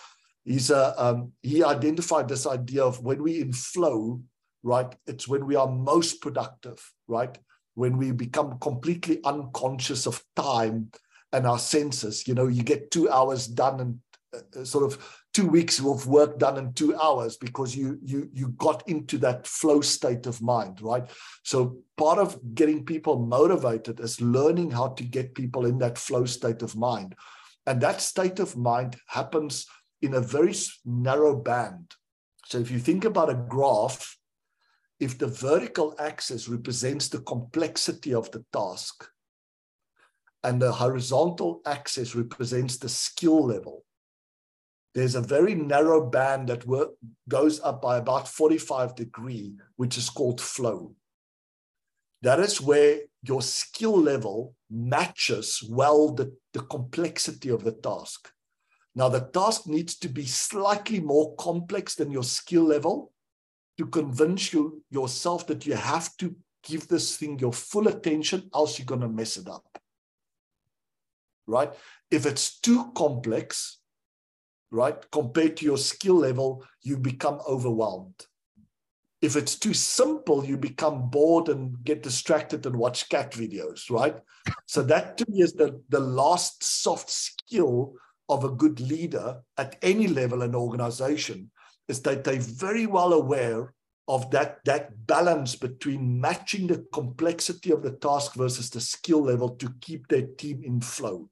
he's a um, he identified this idea of when we in flow right it's when we are most productive right? When we become completely unconscious of time and our senses you know you get two hours done and uh, sort of two weeks of work done in two hours because you you you got into that flow state of mind right? So part of getting people motivated is learning how to get people in that flow state of mind. And that state of mind happens in a very narrow band. So if you think about a graph if the vertical axis represents the complexity of the task and the horizontal axis represents the skill level there's a very narrow band that work, goes up by about 45 degree, which is called flow. That is where your skill level matches well the, the complexity of the task. Now, the task needs to be slightly more complex than your skill level to convince you yourself that you have to give this thing your full attention, else you're going to mess it up. Right? If it's too complex, right? Compared to your skill level, you become overwhelmed. If it's too simple, you become bored and get distracted and watch cat videos, right? So that to me is the, the last soft skill of a good leader at any level in organization is that they're very well aware of that, that balance between matching the complexity of the task versus the skill level to keep their team in flow.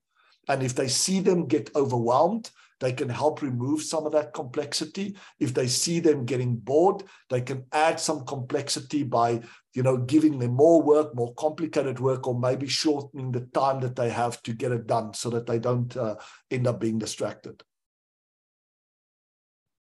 And if they see them get overwhelmed, they can help remove some of that complexity. If they see them getting bored, they can add some complexity by, you know, giving them more work, more complicated work, or maybe shortening the time that they have to get it done so that they don't uh, end up being distracted.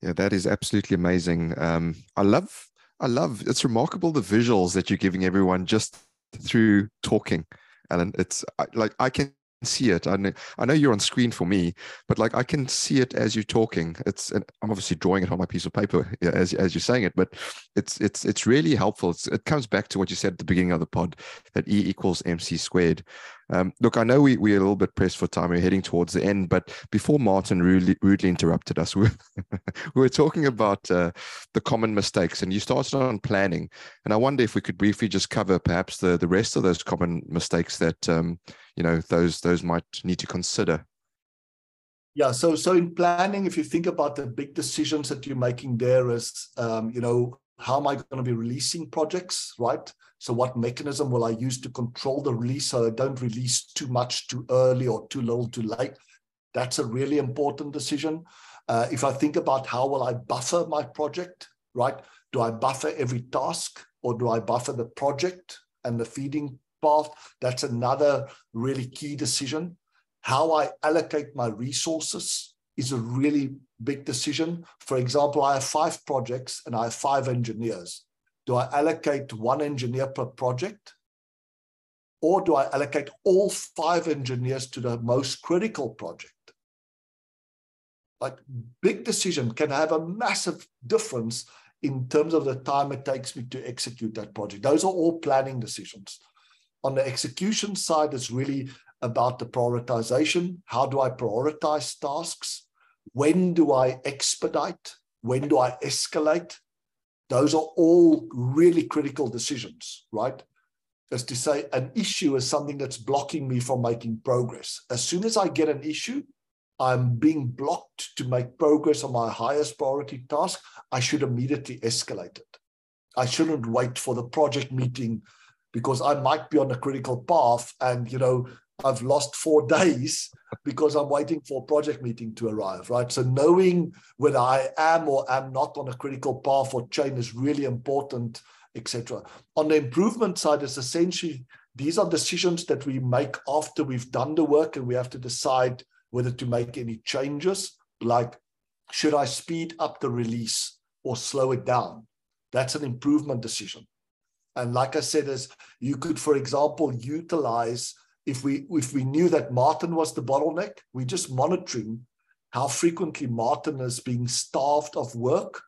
Yeah, that is absolutely amazing. Um, I love, I love. It's remarkable the visuals that you're giving everyone just through talking, and it's like I can see it. I know, I know you're on screen for me, but like I can see it as you're talking. It's and I'm obviously drawing it on my piece of paper as as you're saying it, but it's it's it's really helpful. It's, it comes back to what you said at the beginning of the pod that E equals MC squared. Um, look, I know we, we're a little bit pressed for time. We're heading towards the end, but before Martin rudely, rudely interrupted us, we were, we were talking about uh, the common mistakes, and you started on planning. And I wonder if we could briefly just cover perhaps the, the rest of those common mistakes that um, you know those those might need to consider. Yeah, so so in planning, if you think about the big decisions that you're making, there is, um, you know, how am I going to be releasing projects, right? So what mechanism will I use to control the release so I don't release too much too early or too little too late? That's a really important decision. Uh, if I think about how will I buffer my project, right? Do I buffer every task or do I buffer the project and the feeding path? That's another really key decision. How I allocate my resources is a really big decision. For example, I have five projects and I have five engineers. Do I allocate one engineer per project? Or do I allocate all five engineers to the most critical project? Like big decision can have a massive difference in terms of the time it takes me to execute that project. Those are all planning decisions. On the execution side, it's really about the prioritization. How do I prioritize tasks? When do I expedite? When do I escalate? Those are all really critical decisions, right? As to say, an issue is something that's blocking me from making progress. As soon as I get an issue, I'm being blocked to make progress on my highest priority task. I should immediately escalate it. I shouldn't wait for the project meeting because I might be on a critical path and you know I've lost four days because I'm waiting for a project meeting to arrive, right? So knowing whether I am or am not on a critical path or chain is really important, etc. On the improvement side, it's essentially these are decisions that we make after we've done the work and we have to decide whether to make any changes, like should I speed up the release or slow it down? That's an improvement decision. And like I said, is you could, for example, utilize if we if we knew that Martin was the bottleneck, we're just monitoring how frequently Martin is being starved of work.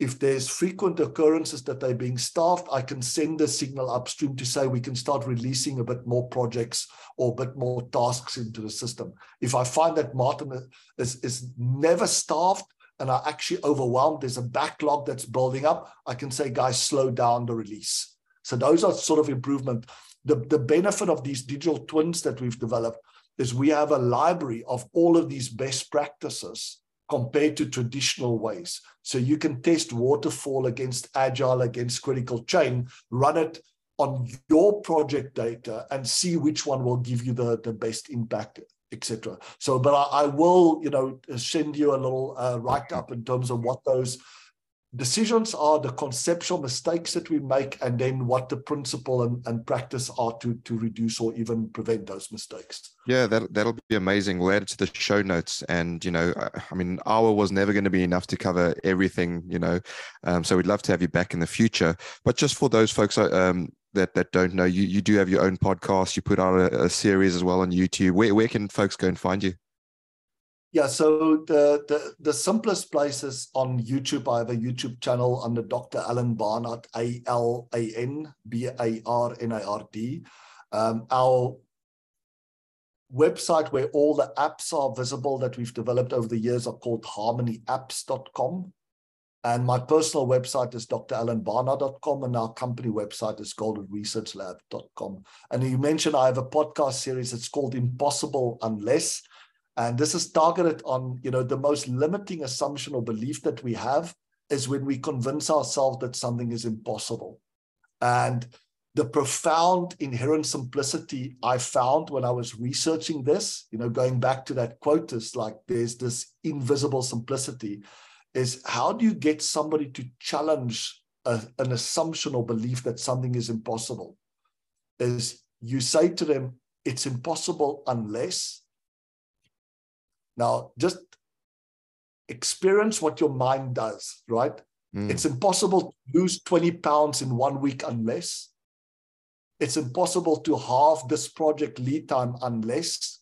If there's frequent occurrences that they're being starved, I can send a signal upstream to say we can start releasing a bit more projects or a bit more tasks into the system. If I find that Martin is, is never starved and are actually overwhelmed, there's a backlog that's building up, I can say, guys, slow down the release. So those are sort of improvement the, the benefit of these digital twins that we've developed is we have a library of all of these best practices compared to traditional ways. So you can test waterfall against agile, against critical chain, run it on your project data and see which one will give you the, the best impact, etc. So, but I, I, will, you know, send you a little uh, write up in terms of what those decisions are the conceptual mistakes that we make and then what the principle and, and practice are to to reduce or even prevent those mistakes. Yeah that, that'll be amazing. We'll add it to the show notes and you know i mean hour was never going to be enough to cover everything you know um, so we'd love to have you back in the future. But just for those folks uh, um, that that don't know you you do have your own podcast you put out a, a series as well on youtube. Where, where can folks go and find you yeah, so the, the the simplest place is on YouTube. I have a YouTube channel under Dr. Alan Barnard, A L A N B A R N A R D. Um, our website where all the apps are visible that we've developed over the years are called harmonyapps.com. And my personal website is dralanbarnard.com, and our company website is goldrattresearchlab.com. And you mentioned I have a podcast series. It's called Impossible Unless and this is targeted on, you know, the most limiting assumption or belief that we have is when we convince ourselves that something is impossible. And the profound inherent simplicity I found when I was researching this, you know, going back to that quote, is like there's this invisible simplicity, is how do you get somebody to challenge a, an assumption or belief that something is impossible? Is you say to them, it's impossible unless, now, just experience what your mind does, right? Mm. It's impossible to lose 20 pounds in one week unless. It's impossible to halve this project lead time unless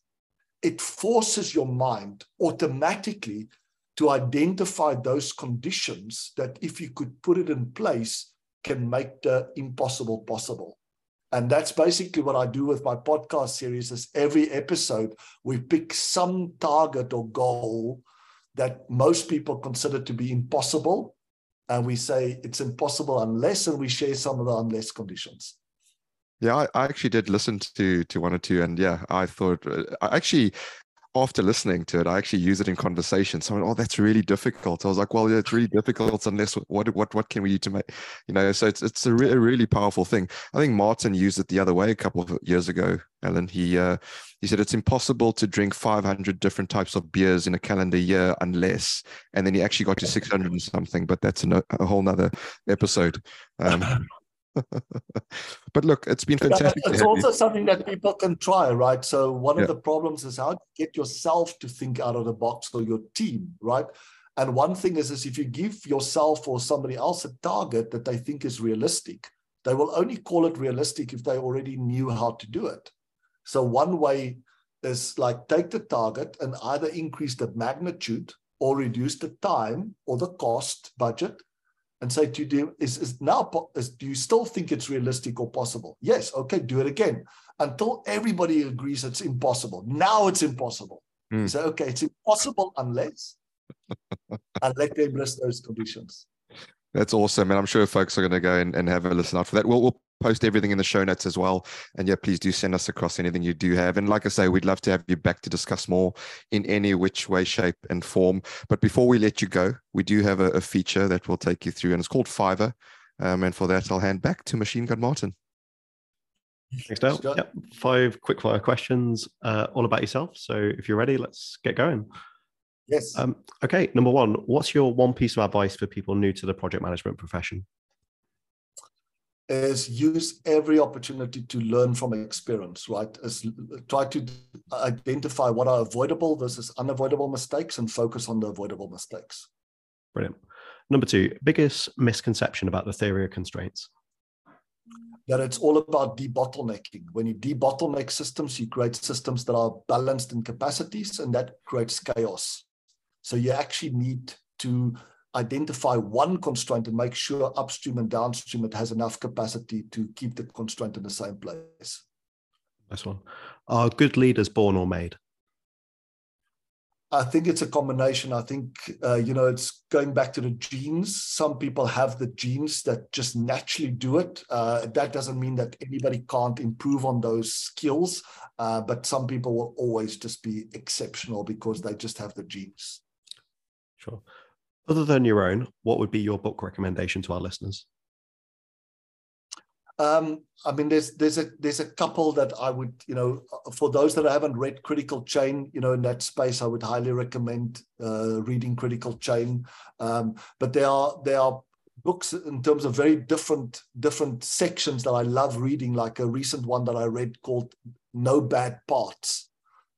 it forces your mind automatically to identify those conditions that, if you could put it in place, can make the impossible possible. And that's basically what I do with my podcast series is every episode we pick some target or goal that most people consider to be impossible. And we say it's impossible unless, and we share some of the unless conditions. Yeah, I, I, actually did listen to to one or two, and yeah, I thought uh, actually after listening to it, I actually use it in conversation. So, oh, that's really difficult. I was like, well, yeah, it's really difficult unless what what what can we do to make you know? So it's it's a, re- a really powerful thing. I think Martin used it the other way a couple of years ago. Alan, he uh, he said it's impossible to drink 500 different types of beers in a calendar year unless, and then he actually got to 600 and something. But that's a, a whole nother episode. Um, but look, it's been fantastic. it's also something that people can try, right? So one yeah. of the problems is how to get yourself to think out of the box or your team, right? And one thing is, is if you give yourself or somebody else a target that they think is realistic, they will only call it realistic if they already knew how to do it. So one way is like take the target and either increase the magnitude or reduce the time or the cost budget and say to you, is, is now, is, do you still think it's realistic or possible? Yes. Okay, do it again until everybody agrees it's impossible. Now it's impossible. Mm. Say, okay, it's impossible unless, and let them list those conditions. That's awesome. And I'm sure folks are going to go and, and have a listen out for that. We'll, we'll post everything in the show notes as well. And yeah, please do send us across anything you do have. And like I say, we'd love to have you back to discuss more in any which way, shape, and form. But before we let you go, we do have a, a feature that will take you through, and it's called Fiverr. Um, and for that, I'll hand back to Machine Gun Martin. Thanks, Dale. Yep. Five quick fire questions, uh, all about yourself. So if you're ready, let's get going. Yes. Um, okay. Number one, what's your one piece of advice for people new to the project management profession? Is use every opportunity to learn from experience, right? Is try to identify what are avoidable versus unavoidable mistakes and focus on the avoidable mistakes. Brilliant. Number two, biggest misconception about the theory of constraints? That it's all about debottlenecking. When you debottleneck systems, you create systems that are balanced in capacities, and that creates chaos. So you actually need to identify one constraint and make sure upstream and downstream it has enough capacity to keep the constraint in the same place. Nice one. Are good leaders born or made? I think it's a combination. I think, uh, you know, it's going back to the genes. Some people have the genes that just naturally do it. Uh, that doesn't mean that anybody can't improve on those skills, uh, but some people will always just be exceptional because they just have the genes. Sure. Other than your own, what would be your book recommendation to our listeners? Um, I mean, there's there's a there's a couple that I would, you know, for those that haven't read Critical Chain, you know, in that space, I would highly recommend uh, reading Critical Chain. Um, but there are there are books in terms of very different different sections that I love reading, like a recent one that I read called No Bad Parts,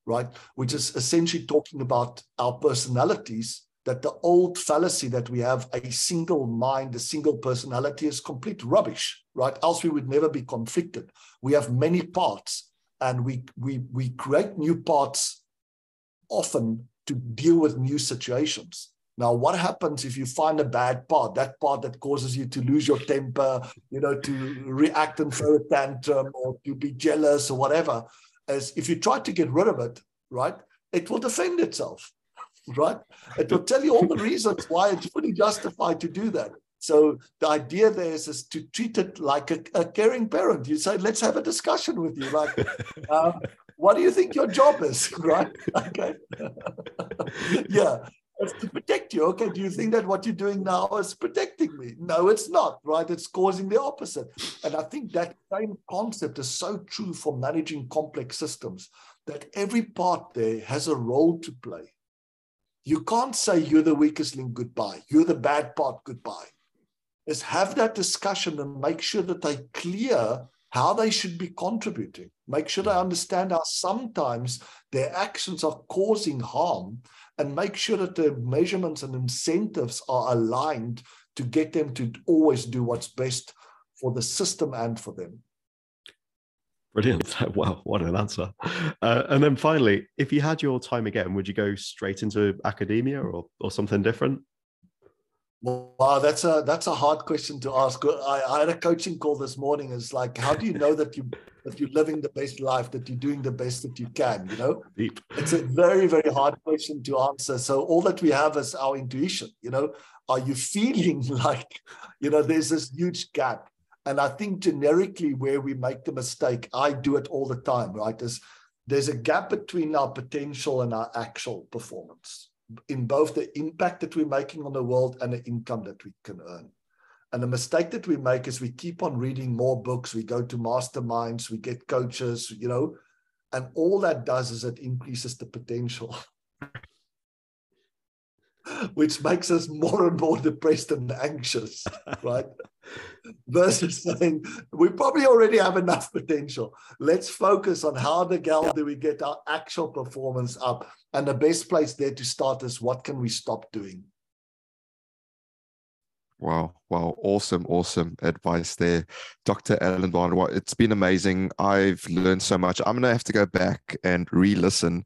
right, which is essentially talking about our personalities that the old fallacy that we have a single mind, a single personality is complete rubbish, right? Else we would never be conflicted. We have many parts and we, we, we create new parts often to deal with new situations. Now, what happens if you find a bad part, that part that causes you to lose your temper, you know, to react and throw a tantrum or to be jealous or whatever? As if you try to get rid of it, right, it will defend itself right? It will tell you all the reasons why it's fully justified to do that. So the idea there is, is to treat it like a, a caring parent. You say, let's have a discussion with you. Like, uh, what do you think your job is, right? Okay. yeah. It's to protect you. Okay. Do you think that what you're doing now is protecting me? No, it's not, right? It's causing the opposite. And I think that same concept is so true for managing complex systems that every part there has a role to play. You can't say you're the weakest link goodbye. You're the bad part goodbye. Is have that discussion and make sure that they clear how they should be contributing. Make sure they understand how sometimes their actions are causing harm and make sure that the measurements and incentives are aligned to get them to always do what's best for the system and for them. Brilliant. Wow, what an answer. Uh, and then finally, if you had your time again, would you go straight into academia or, or something different? Wow, that's a that's a hard question to ask. I, I had a coaching call this morning. It's like, how do you know that you that you're living the best life, that you're doing the best that you can? You know, Deep. it's a very very hard question to answer. So all that we have is our intuition. You know, are you feeling like, you know, there's this huge gap? And I think generically where we make the mistake, I do it all the time. Right, is there's a gap between our potential and our actual performance in both the impact that we're making on the world and the income that we can earn. And the mistake that we make is we keep on reading more books, we go to masterminds, we get coaches, you know, and all that does is it increases the potential. which makes us more and more depressed and anxious, right? Versus saying we probably already have enough potential. Let's focus on how the gal do we get our actual performance up. And the best place there to start is what can we stop doing? Wow, wow, awesome, awesome advice there, Dr. Alan Barnard. It's been amazing. I've learned so much. I'm gonna have to go back and re-listen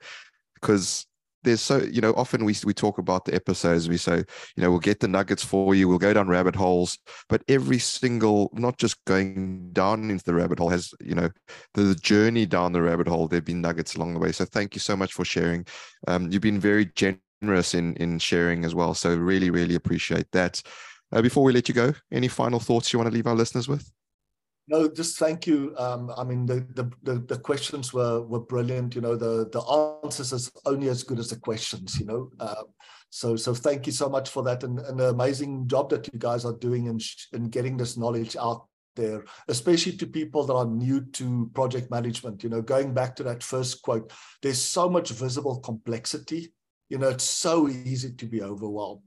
because there's so you know often we we talk about the episodes we say you know we'll get the nuggets for you we'll go down rabbit holes but every single not just going down into the rabbit hole has you know the, the journey down the rabbit hole there've been nuggets along the way. So thank you so much for sharing. Um, you've been very generous in in sharing as well so really really appreciate that. Uh, before we let you go any final thoughts you want to leave our listeners with no, just thank you. Um, I mean, the, the, the questions were were brilliant. You know, the the answers is only as good as the questions. You know, uh, so so thank you so much for that, and, and the amazing job that you guys are doing in in getting this knowledge out there, especially to people that are new to project management. You know, going back to that first quote, there's so much visible complexity. You know, it's so easy to be overwhelmed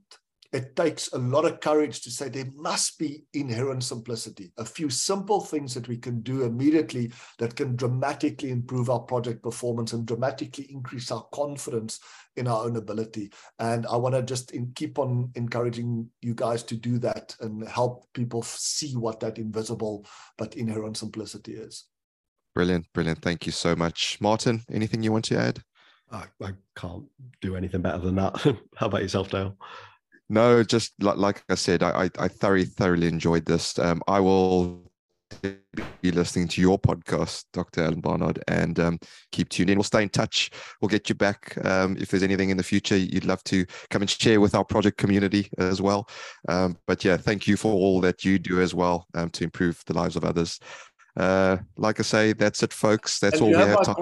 it takes a lot of courage to say there must be inherent simplicity, a few simple things that we can do immediately that can dramatically improve our project performance and dramatically increase our confidence in our own ability. And I want to just in, keep on encouraging you guys to do that and help people see what that invisible but inherent simplicity is. Brilliant, brilliant. Thank you so much. Martin, anything you want to add? I, I can't do anything better than that. How about yourself, Dale? No, just like, like I said, I, I, I thoroughly, thoroughly enjoyed this. Um, I will be listening to your podcast, Dr. Alan Barnard, and um, keep tuned in. We'll stay in touch. We'll get you back um, if there's anything in the future you'd love to come and share with our project community as well. Um, but yeah, thank you for all that you do as well um, to improve the lives of others. Uh, like I say, that's it, folks. That's and all we have, have time.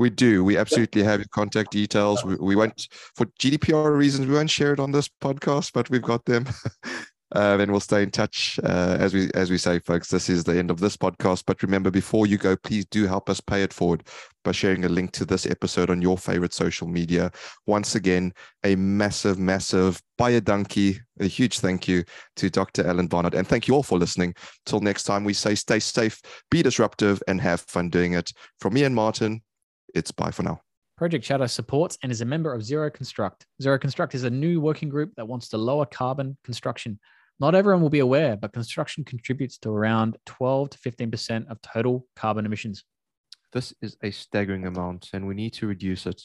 We do. We absolutely have your contact details. We, we won't, for GDPR reasons, we won't share it on this podcast, but we've got them. uh, and we'll stay in touch. Uh, as we as we say, folks, this is the end of this podcast. But remember, before you go, please do help us pay it forward by sharing a link to this episode on your favorite social media. Once again, a massive, massive a donkey, a huge thank you to Dr. Alan Barnard. And thank you all for listening. Till next time, we say stay safe, be disruptive, and have fun doing it. From me and Martin, it's bye for now. Project Chatter supports and is a member of Zero Construct. Zero Construct is a new working group that wants to lower carbon construction. Not everyone will be aware, but construction contributes to around 12 to 15% of total carbon emissions. This is a staggering amount, and we need to reduce it.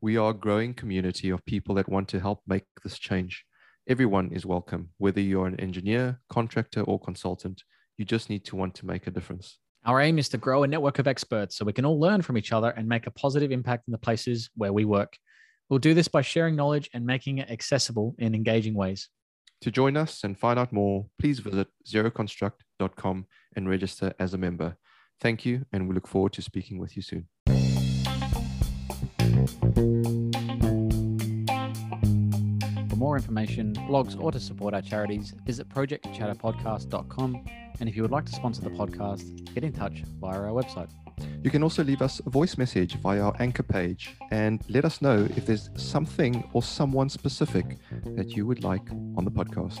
We are a growing community of people that want to help make this change. Everyone is welcome, whether you're an engineer, contractor, or consultant. You just need to want to make a difference. Our aim is to grow a network of experts so we can all learn from each other and make a positive impact in the places where we work. We'll do this by sharing knowledge and making it accessible in engaging ways. To join us and find out more, please visit zeroconstruct.com and register as a member. Thank you, and we look forward to speaking with you soon. For more information, blogs, or to support our charities, visit projectchatterpodcast.com and if you would like to sponsor the podcast, get in touch via our website. You can also leave us a voice message via our anchor page and let us know if there's something or someone specific that you would like on the podcast.